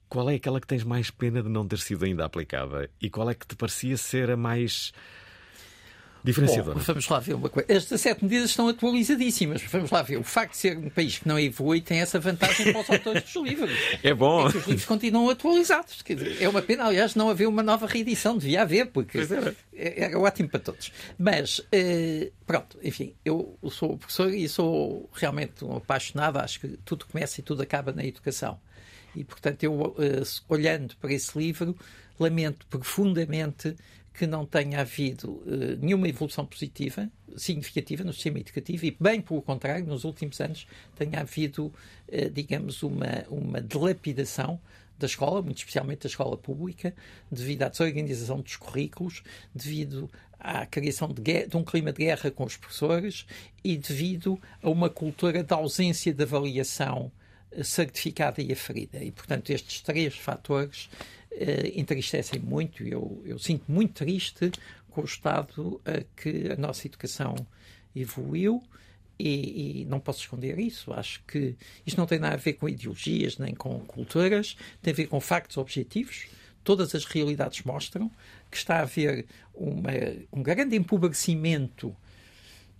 F: qual é aquela que tens mais pena de não ter sido ainda aplicada? E qual é que te parecia ser a mais diferenciadora?
H: Bom, vamos lá ver uma coisa. As 17 medidas estão atualizadíssimas. Vamos lá ver. O facto de ser um país que não evolui tem essa vantagem para os autores dos livros.
F: É bom.
H: É que os livros continuam atualizados. É uma pena, aliás, não haver uma nova reedição. Devia haver, porque era. É, era ótimo para todos. Mas, eh, pronto, enfim, eu sou professor e sou realmente um apaixonado. Acho que tudo começa e tudo acaba na educação. E, portanto, eu, eh, olhando para esse livro, lamento profundamente que não tenha havido uh, nenhuma evolução positiva, significativa no sistema educativo e, bem pelo contrário, nos últimos anos tenha havido, uh, digamos, uma, uma dilapidação da escola, muito especialmente da escola pública, devido à desorganização dos currículos, devido à criação de, guerra, de um clima de guerra com os professores e devido a uma cultura de ausência de avaliação certificada e aferida. E, portanto, estes três fatores eh, entristecem muito. Eu, eu sinto muito triste com o estado a que a nossa educação evoluiu. E, e, não posso esconder isso. Acho que isto não tem nada a ver com ideologias nem com culturas, tem a ver com factos objetivos. Todas as realidades mostram que está a haver uma, um grande empobrecimento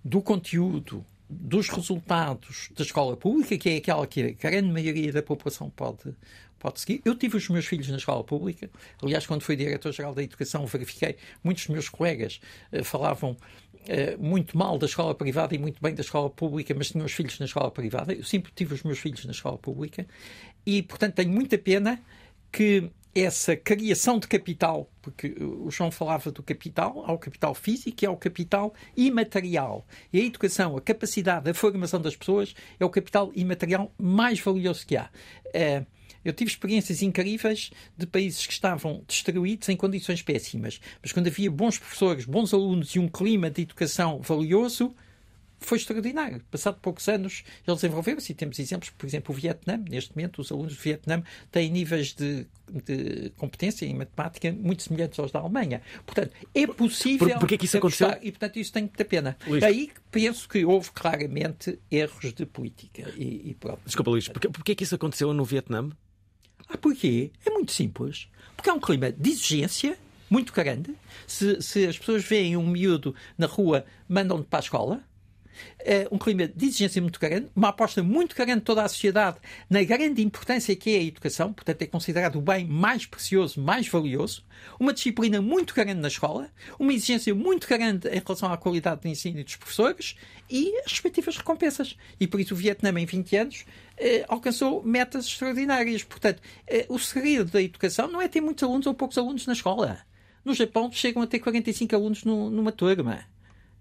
H: do conteúdo dos resultados da escola pública, que é aquela que a grande maioria da população pode, pode seguir. Eu tive os meus filhos na escola pública. Aliás, quando fui diretor-geral da educação, verifiquei muitos dos meus colegas uh, falavam uh, muito mal da escola privada e muito bem da escola pública, mas tinham os filhos na escola privada. Eu sempre tive os meus filhos na escola pública e, portanto, tenho muita pena que essa criação de capital, porque o João falava do capital, há o capital físico e há o capital imaterial. E a educação, a capacidade, a formação das pessoas é o capital imaterial mais valioso que há. Eh, eu tive experiências incríveis de países que estavam destruídos em condições péssimas, mas quando havia bons professores, bons alunos e um clima de educação valioso, foi extraordinário. Passado poucos anos, eles desenvolveram-se e temos exemplos, por exemplo, o Vietnã. Neste momento, os alunos do Vietnã têm níveis de, de competência em matemática muito semelhantes aos da Alemanha. Portanto, é possível.
F: Por, porquê que isso aconteceu?
H: E, portanto, isso tem muita pena. Luís. Aí penso que houve claramente erros de política. E, e.
F: Desculpa, Luís, porquê, porquê que isso aconteceu no Vietnã?
H: Ah, porquê? É muito simples. Porque há um clima de exigência muito grande. Se, se as pessoas veem um miúdo na rua, mandam-no para a escola um clima de exigência muito grande, uma aposta muito grande de toda a sociedade na grande importância que é a educação, portanto é considerado o bem mais precioso, mais valioso, uma disciplina muito grande na escola, uma exigência muito grande em relação à qualidade do ensino e dos professores e as respectivas recompensas. E por isso o Vietnã, em 20 anos, eh, alcançou metas extraordinárias. Portanto, eh, o segredo da educação não é ter muitos alunos ou poucos alunos na escola. No Japão chegam a ter 45 alunos no, numa turma.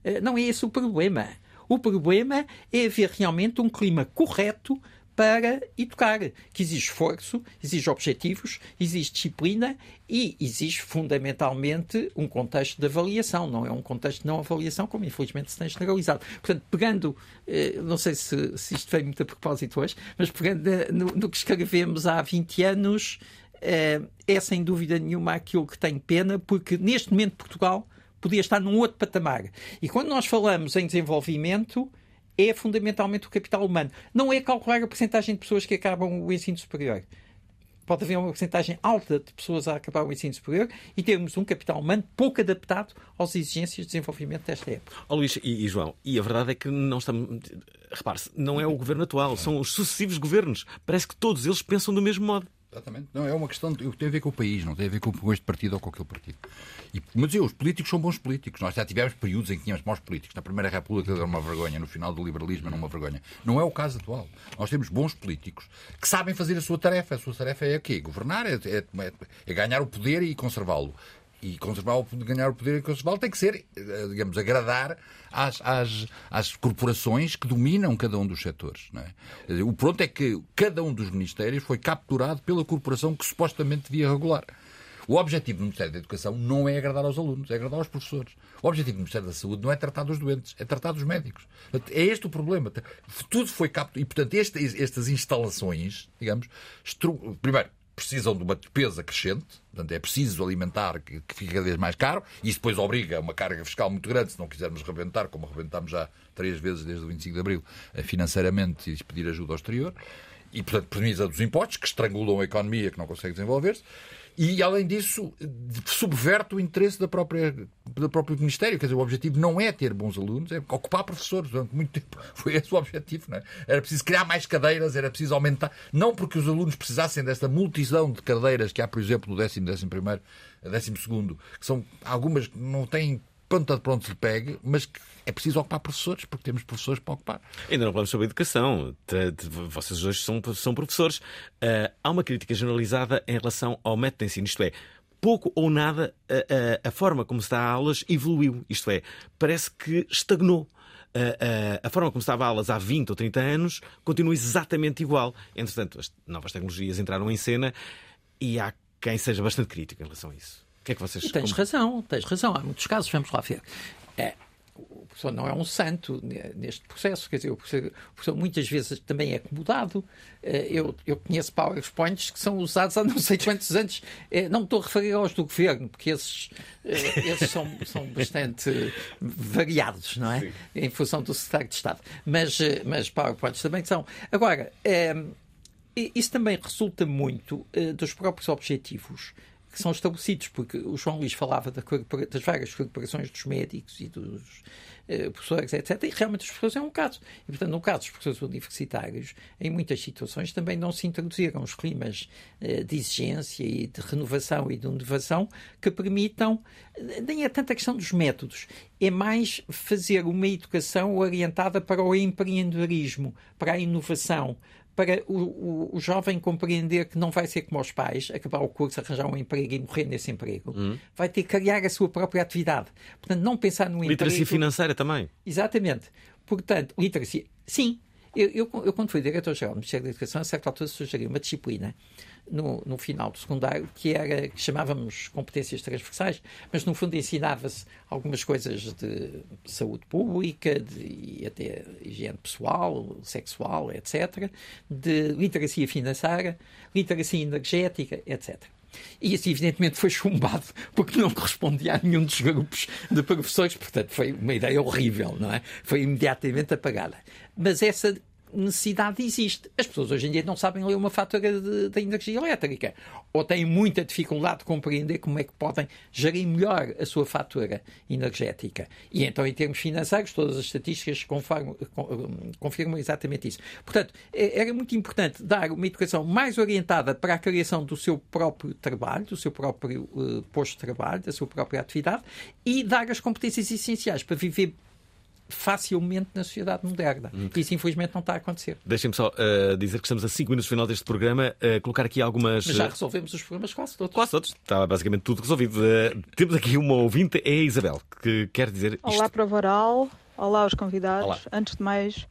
H: Eh, não é esse o problema. O problema é haver realmente um clima correto para educar, que exige esforço, exige objetivos, exige disciplina e exige fundamentalmente um contexto de avaliação, não é um contexto de não avaliação, como infelizmente se tem generalizado. Portanto, pegando, eh, não sei se, se isto veio muito a propósito hoje, mas pegando eh, no, no que escrevemos há 20 anos, é, é sem dúvida nenhuma aquilo que tem pena, porque neste momento Portugal podia estar num outro patamar. E quando nós falamos em desenvolvimento, é fundamentalmente o capital humano. Não é calcular a porcentagem de pessoas que acabam o ensino superior. pode haver uma porcentagem alta de pessoas a acabar o ensino superior e termos um capital humano pouco adaptado às exigências de desenvolvimento desta época.
F: Ó Luís e, e João, e a verdade é que não estamos. Repare-se, não é o governo atual, são os sucessivos governos. Parece que todos eles pensam do mesmo modo.
G: Exatamente. Não, é uma questão de, tem a ver com o país, não tem a ver com, este partido ou com aquele partido. E, mas eu, os políticos são bons políticos. Nós já tivemos períodos em que tínhamos maus políticos. Na Primeira República era uma vergonha, no final do liberalismo era uma vergonha. Não é o caso atual. Nós temos bons políticos que sabem fazer a sua tarefa. A sua tarefa é o quê? Governar, é, é, é ganhar o poder e conservá-lo e conservar o, ganhar o poder e conservá-lo tem que ser, eh, digamos, agradar às, às, às corporações que dominam cada um dos setores. É? O pronto é que cada um dos ministérios foi capturado pela corporação que supostamente devia regular. O objetivo do Ministério da Educação não é agradar aos alunos, é agradar aos professores. O objetivo do Ministério da Saúde não é tratar dos doentes, é tratar dos médicos. É este o problema. Tudo foi capturado. E, portanto, este, estas instalações, digamos, estru... primeiro, precisam de uma despesa crescente, portanto é preciso alimentar que, que fique cada vez mais caro, e isso depois obriga a uma carga fiscal muito grande, se não quisermos rebentar, como rebentámos já três vezes desde o 25 de Abril, eh, financeiramente e pedir ajuda ao exterior, e portanto premissa dos impostos, que estrangulam a economia, que não consegue desenvolver-se, e, além disso, subverte o interesse da própria, do próprio Ministério. Quer dizer, o objetivo não é ter bons alunos, é ocupar professores. Durante muito tempo foi esse o objetivo. Não é? Era preciso criar mais cadeiras, era preciso aumentar. Não porque os alunos precisassem desta multidão de cadeiras que há, por exemplo, no décimo, décimo primeiro, décimo segundo, que são algumas que não têm de pronto se pegue, mas que é preciso ocupar professores, porque temos professores para ocupar.
F: Ainda não falamos sobre educação. Vocês hoje são, são professores. Uh, há uma crítica generalizada em relação ao método de ensino, isto é, pouco ou nada a, a, a forma como se dá aulas evoluiu, isto é, parece que estagnou. A, a, forma como se dava aulas há 20 ou 30 anos continua exatamente igual. Entretanto, as novas tecnologias entraram em cena e há quem seja bastante crítico em relação a isso que é que vocês...
H: Tens como... razão, tens razão. Há muitos casos, vamos lá ver. É, o professor não é um santo neste processo, quer dizer, o professor, o professor muitas vezes também é acomodado. É, eu, eu conheço PowerPoints que são usados há não sei quantos anos. É, não estou a referir aos do governo, porque esses, é, esses são, são bastante variados, não é? Sim. Em função do secretário de Estado. Mas, mas PowerPoints também são. Agora, isso também resulta muito dos próprios objetivos que são estabelecidos, porque o João Luís falava das várias corporações dos médicos e dos uh, professores, etc. E realmente os professores é um caso. E, portanto, no caso dos professores universitários, em muitas situações também não se introduziram os climas uh, de exigência e de renovação e de inovação que permitam, nem é tanta questão dos métodos, é mais fazer uma educação orientada para o empreendedorismo, para a inovação, para o, o, o, jovem compreender que não vai ser como os pais, acabar o curso, arranjar um emprego e morrer nesse emprego. Uhum. Vai ter que criar a sua própria atividade. Portanto, não pensar no
F: literacia emprego... financeira também.
H: Exatamente. Portanto, literacia. Sim. Eu, eu, eu quando fui diretor-geral do Ministério da Educação, a certa altura sugeri uma disciplina no, no final do secundário, que era que chamávamos competências transversais, mas no fundo ensinava-se algumas coisas de saúde pública, de, e até higiene pessoal, sexual, etc., de literacia financeira, literacia energética, etc. E isso, evidentemente, foi chumbado porque não correspondia a nenhum dos grupos de professores, portanto, foi uma ideia horrível, não é? Foi imediatamente apagada. Mas essa necessidade existe. As pessoas hoje em dia não sabem ler uma fatura da energia elétrica ou têm muita dificuldade de compreender como é que podem gerir melhor a sua fatura energética. E então, em termos financeiros, todas as estatísticas confirmam, confirmam exatamente isso. Portanto, é, era muito importante dar uma educação mais orientada para a criação do seu próprio trabalho, do seu próprio uh, posto de trabalho, da sua própria atividade e dar as competências essenciais para viver facilmente na sociedade moderna. Hum. Isso, infelizmente, não está a acontecer.
F: Deixem-me só uh, dizer que estamos a 5 minutos do final deste programa, uh, colocar aqui algumas.
H: Mas já eh, resolvemos os problemas quase todos.
F: Quase todos. Está basicamente tudo resolvido. Uh, temos aqui uma ouvinte, é a Isabel, que quer dizer. Isto.
U: Olá, para o Varal. Olá aos convidados. Olá. Antes de mais,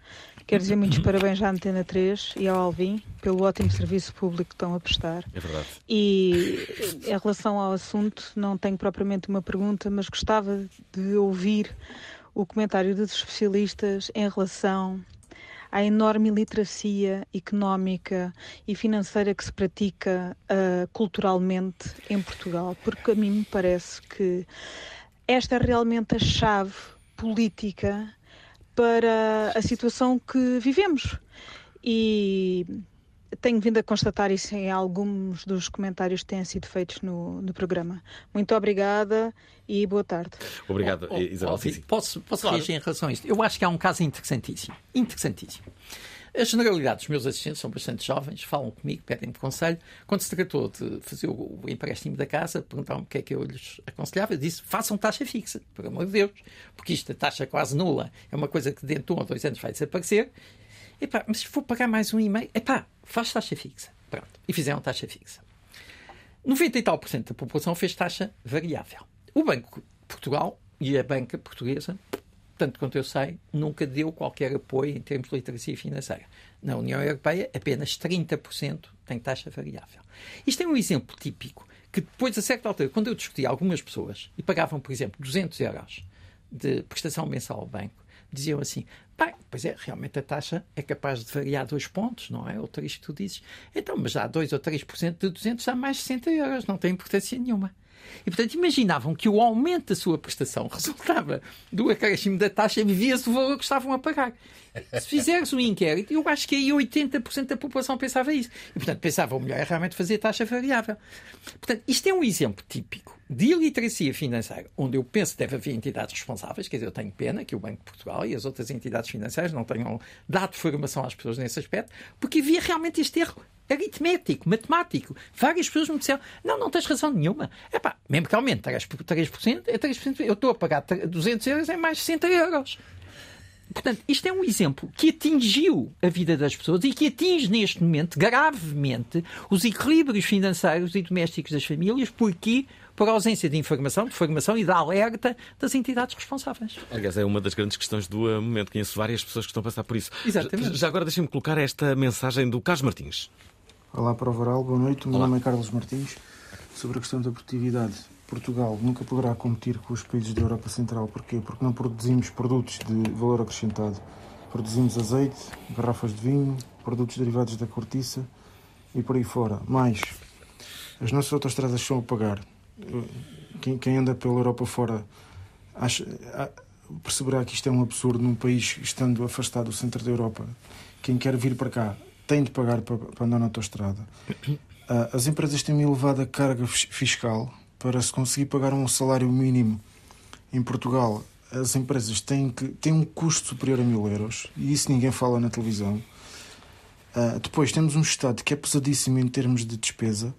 U: quero dizer muitos parabéns à Antena 3 e ao Alvin pelo ótimo serviço público que estão a prestar.
F: É verdade.
U: E em relação ao assunto, não tenho propriamente uma pergunta, mas gostava de ouvir o comentário dos especialistas em relação à enorme literacia económica e financeira que se pratica uh, culturalmente em Portugal, porque a mim me parece que esta é realmente a chave política para a situação que vivemos. E tenho vindo a constatar isso em alguns dos comentários que têm sido feitos no, no programa. Muito obrigada e boa tarde.
F: Obrigado,
H: Oh, oh,
F: Isabel.
H: oh,
F: Sim, sim.
H: Posso, posso
F: Claro.
H: reagir em relação a isto? Eu acho que há um caso interessantíssimo. Interessantíssimo. A generalidade dos meus assistentes são bastante jovens, falam comigo, pedem-me conselho. Quando se tratou de fazer o, o empréstimo da casa, perguntaram-me o que é que eu lhes aconselhava. Eu disse: façam taxa fixa, por amor de Deus, porque isto, a taxa quase nula, é uma coisa que dentro de um ou dois anos vai desaparecer. Epá, mas se for pagar mais um e-mail, epá, faz taxa fixa. Pronto. E fizeram taxa fixa. 90 e tal por cento da população fez taxa variável. O Banco de Portugal e a banca portuguesa, tanto quanto eu sei, nunca deu qualquer apoio em termos de literacia financeira. Na União Europeia, apenas 30% tem taxa variável. Isto é um exemplo típico que depois, a certa altura, quando eu discuti algumas pessoas e pagavam, por exemplo, 200 euros de prestação mensal ao banco, diziam assim: bem, pois é, realmente a taxa é capaz de variar dois pontos, não é? Ou três tu dizes. Então, mas dá 2 ou 3% de 200 dá mais de 60 euros, não tem importância nenhuma. E, portanto, imaginavam que o aumento da sua prestação resultava do acréscimo da taxa vivia-se do valor que estavam a pagar. Se fizeres um inquérito, eu acho que aí 80% da população pensava isso. E, portanto, pensava o melhor é realmente fazer taxa variável. Portanto, isto é um exemplo típico de iliteracia financeira, onde eu penso que deve haver entidades responsáveis, quer dizer, eu tenho pena que o Banco de Portugal e as outras entidades financeiras não tenham dado formação às pessoas nesse aspecto, porque havia realmente este erro aritmético, matemático. Várias pessoas me disseram: não, não tens razão nenhuma. É pá, mesmo que aumente 3%, 3%, é 3%, eu estou a pagar 200 euros, é mais 60 euros. Portanto, isto é um exemplo que atingiu a vida das pessoas e que atinge neste momento gravemente os equilíbrios financeiros e domésticos das famílias, porque por ausência de informação, de formação e de alerta das entidades responsáveis.
F: Aliás, é uma das grandes questões do momento. Conheço várias pessoas que estão a passar por isso.
H: Exatamente.
F: Já, já agora deixem-me colocar esta mensagem do Carlos Martins.
V: Olá para o Varal, boa noite. O meu
F: Olá.
V: nome é Carlos Martins. Sobre a questão da produtividade, Portugal nunca poderá competir com os países da Europa Central. Porquê? Porque não produzimos produtos de valor acrescentado. Produzimos azeite, garrafas de vinho, produtos derivados da cortiça e por aí fora. Mais, as nossas autostradas são a pagar. Quem, quem anda pela Europa fora acha, a- perceberá que isto é um absurdo num país estando afastado do centro da Europa. Quem quer vir para cá tem de pagar para, para andar na autostrada. Ah, As empresas têm uma elevada carga fis- fiscal para se conseguir pagar um salário mínimo em Portugal. As empresas têm, que, têm um custo superior a mil euros e isso ninguém fala na televisão. Ah, depois temos um Estado que é pesadíssimo em termos de despesa.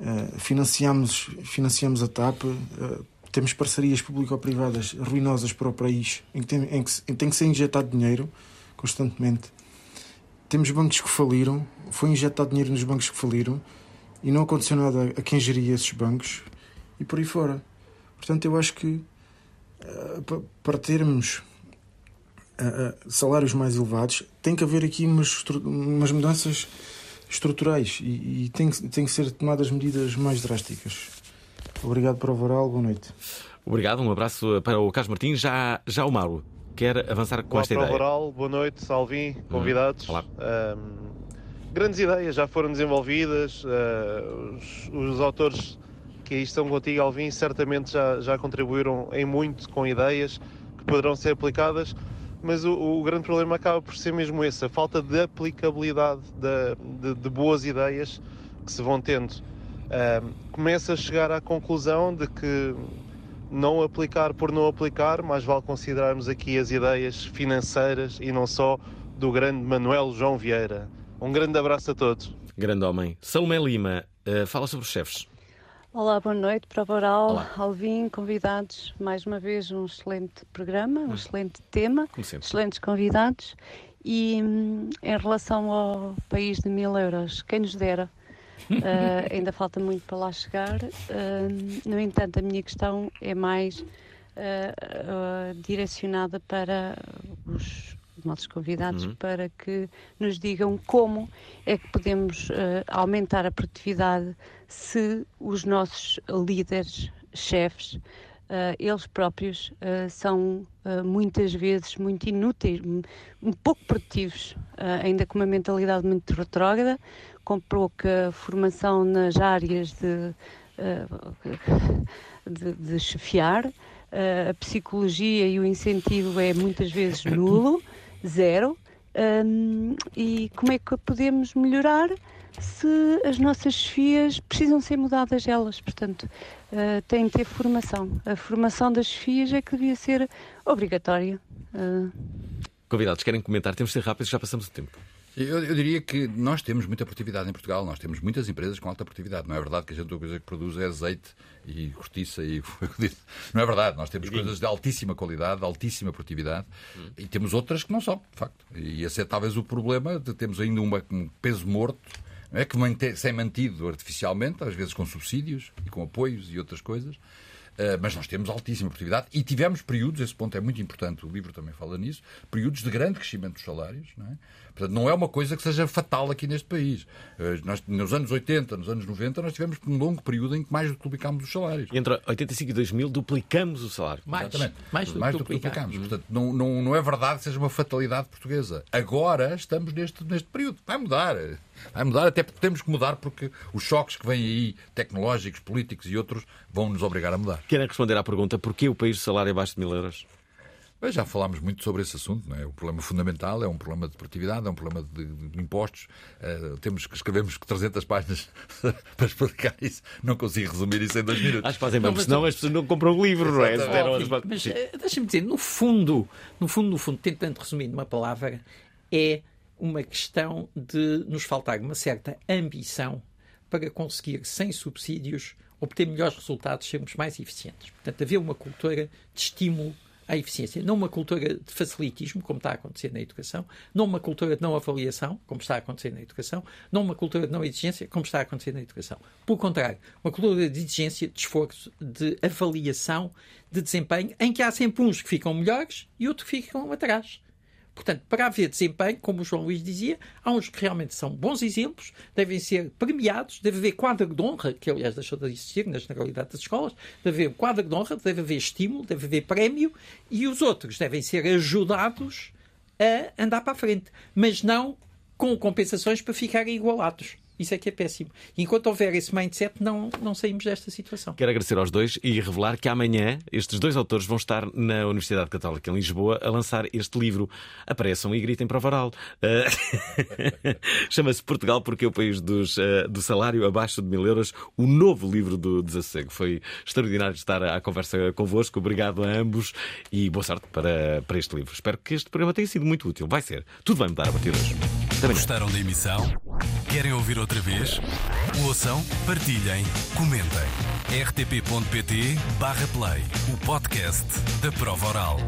V: Ah, financiamos, financiamos a TAP, ah, temos parcerias público-privadas ruinosas para o país, em que, tem, em que em que tem que ser injetado dinheiro constantemente. Temos bancos que faliram, foi injetado dinheiro nos bancos que faliram e não aconteceu nada a quem geria esses bancos e por aí fora. Portanto, eu acho que pa- para termos ah, salários mais elevados, tem que haver aqui umas, umas mudanças estruturais e, e tem, que- tem que ser tomadas medidas mais drásticas. Obrigado para o Varal, boa noite.
F: Obrigado, um abraço para o Carlos Martins. Já, já o Mauro quer avançar com
W: Olá
F: esta ideia.
W: Varal, boa noite, Salvin, convidados. Ahm, grandes ideias já foram desenvolvidas, ah, os, os autores que aí estão contigo, Alvin, certamente já, já contribuíram em muito com ideias que poderão ser aplicadas, mas o, o grande problema acaba por ser mesmo esse, a falta de aplicabilidade da- de, de boas ideias que se vão tendo. Começa a chegar à conclusão de que não aplicar por não aplicar, mais vale considerarmos aqui as ideias financeiras e não só do grande Manuel João Vieira. Um grande abraço a todos.
F: Grande homem. Salomé Lima, eh, fala sobre os chefes.
X: Olá, boa noite para o Boral,
F: Olá.
X: Alvin, convidados. Mais uma vez um excelente programa, um excelente tema,
F: Como sempre.
X: excelentes convidados. E hum, em relação ao país de mil euros, quem nos dera? Uh, ainda falta muito para lá chegar. Uh, no entanto, a minha questão é mais uh, direcionada para os nossos convidados
Y: Uhum.
X: para que nos digam como é que podemos aumentar a produtividade se os nossos líderes, chefes, uh, eles próprios uh, são uh, muitas vezes muito inúteis, um- pouco produtivos, ainda com uma mentalidade muito retrógrada, com pouca formação nas áreas de, uh, de, de chefiar. Uh, a psicologia e o incentivo é muitas vezes nulo, zero, Um, e como é que podemos melhorar se as nossas chefias precisam ser mudadas elas, portanto, uh, têm de ter formação. A formação das chefias é que devia ser obrigatória.
F: Convidados, querem comentar? Temos de ser rápidos, já passamos o tempo.
G: Eu, eu, diria que nós temos muita produtividade em Portugal, nós temos muitas empresas com alta produtividade. Não é verdade que a gente a coisa que produz é azeite e cortiça e não é verdade. Nós temos coisas de altíssima qualidade, de altíssima produtividade hum. e temos outras que não são, de facto. E esse é talvez o problema de termos ainda uma, um peso morto é que mantém, sem mantido artificialmente, às vezes com subsídios e com apoios e outras coisas. Uh, mas nós temos altíssima produtividade e tivemos períodos, esse ponto é muito importante, o livro também fala nisso, períodos de grande crescimento dos salários. Não é? Portanto, não é uma coisa que seja fatal aqui neste país. Uh, nós, nos anos 80, nos anos 90, nós tivemos um longo período em que mais duplicámos os salários.
F: Entre 85 e 2000 duplicamos o salário.
G: Mais, Exatamente. mais, mais do que duplicamos. Portanto, não, não, não é verdade que seja uma fatalidade portuguesa. Agora estamos neste, neste período. Vai mudar. Vai mudar, até porque temos que mudar, porque os choques que vêm aí, tecnológicos, políticos e outros, vão nos obrigar a mudar.
F: Querem responder à pergunta: porquê o país de salário abaixo de mil euros?
G: Bem, já falámos muito sobre esse assunto, não é? O problema fundamental é um problema de produtividade, é um problema de, de impostos. Uh, temos que escrevemos 300 páginas para explicar isso. Não consigo resumir isso em dois minutos.
F: Acho que fazem bem, senão as pessoas não compram o livro, não é?
H: Oh, mas uh, deixa-me dizer, no fundo, no fundo, no fundo, tentando resumir numa palavra, é uma questão de nos faltar uma certa ambição para conseguir, sem subsídios, obter melhores resultados, sermos mais eficientes. Portanto, haver uma cultura de estímulo à eficiência, não uma cultura de facilitismo, como está a acontecer na educação, não uma cultura de não avaliação, como está a acontecer na educação, não uma cultura de não exigência, como está a acontecer na educação. Pelo contrário, uma cultura de exigência, de esforço, de avaliação, de desempenho, em que há sempre uns que ficam melhores e outros que ficam atrás. Portanto, para haver desempenho, como o João Luís dizia, há uns que realmente são bons exemplos, devem ser premiados, deve haver quadro de honra, que aliás deixou de existir na generalidade das escolas, deve haver quadro de honra, deve haver estímulo, deve haver prémio, e os outros devem ser ajudados a andar para a frente, mas não com compensações para ficarem igualados. Isso é que é péssimo. enquanto houver esse mindset, não, não saímos desta situação.
F: Quero agradecer aos dois e revelar que amanhã estes dois autores vão estar na Universidade Católica em Lisboa a lançar este livro. Apareçam e gritem para o varal. Uh... Chama-se Portugal porque é o país dos, uh, do salário abaixo de mil euros. O novo livro do Desassossego. Foi extraordinário estar à conversa convosco. Obrigado a ambos e boa sorte para, para este livro. Espero que este programa tenha sido muito útil. Vai ser. Tudo vai mudar a partir de hoje.
Z: Gostaram da emissão? Querem ouvir outra vez? Ouçam, partilhem, comentem. rtp.pt/play o podcast da prova oral.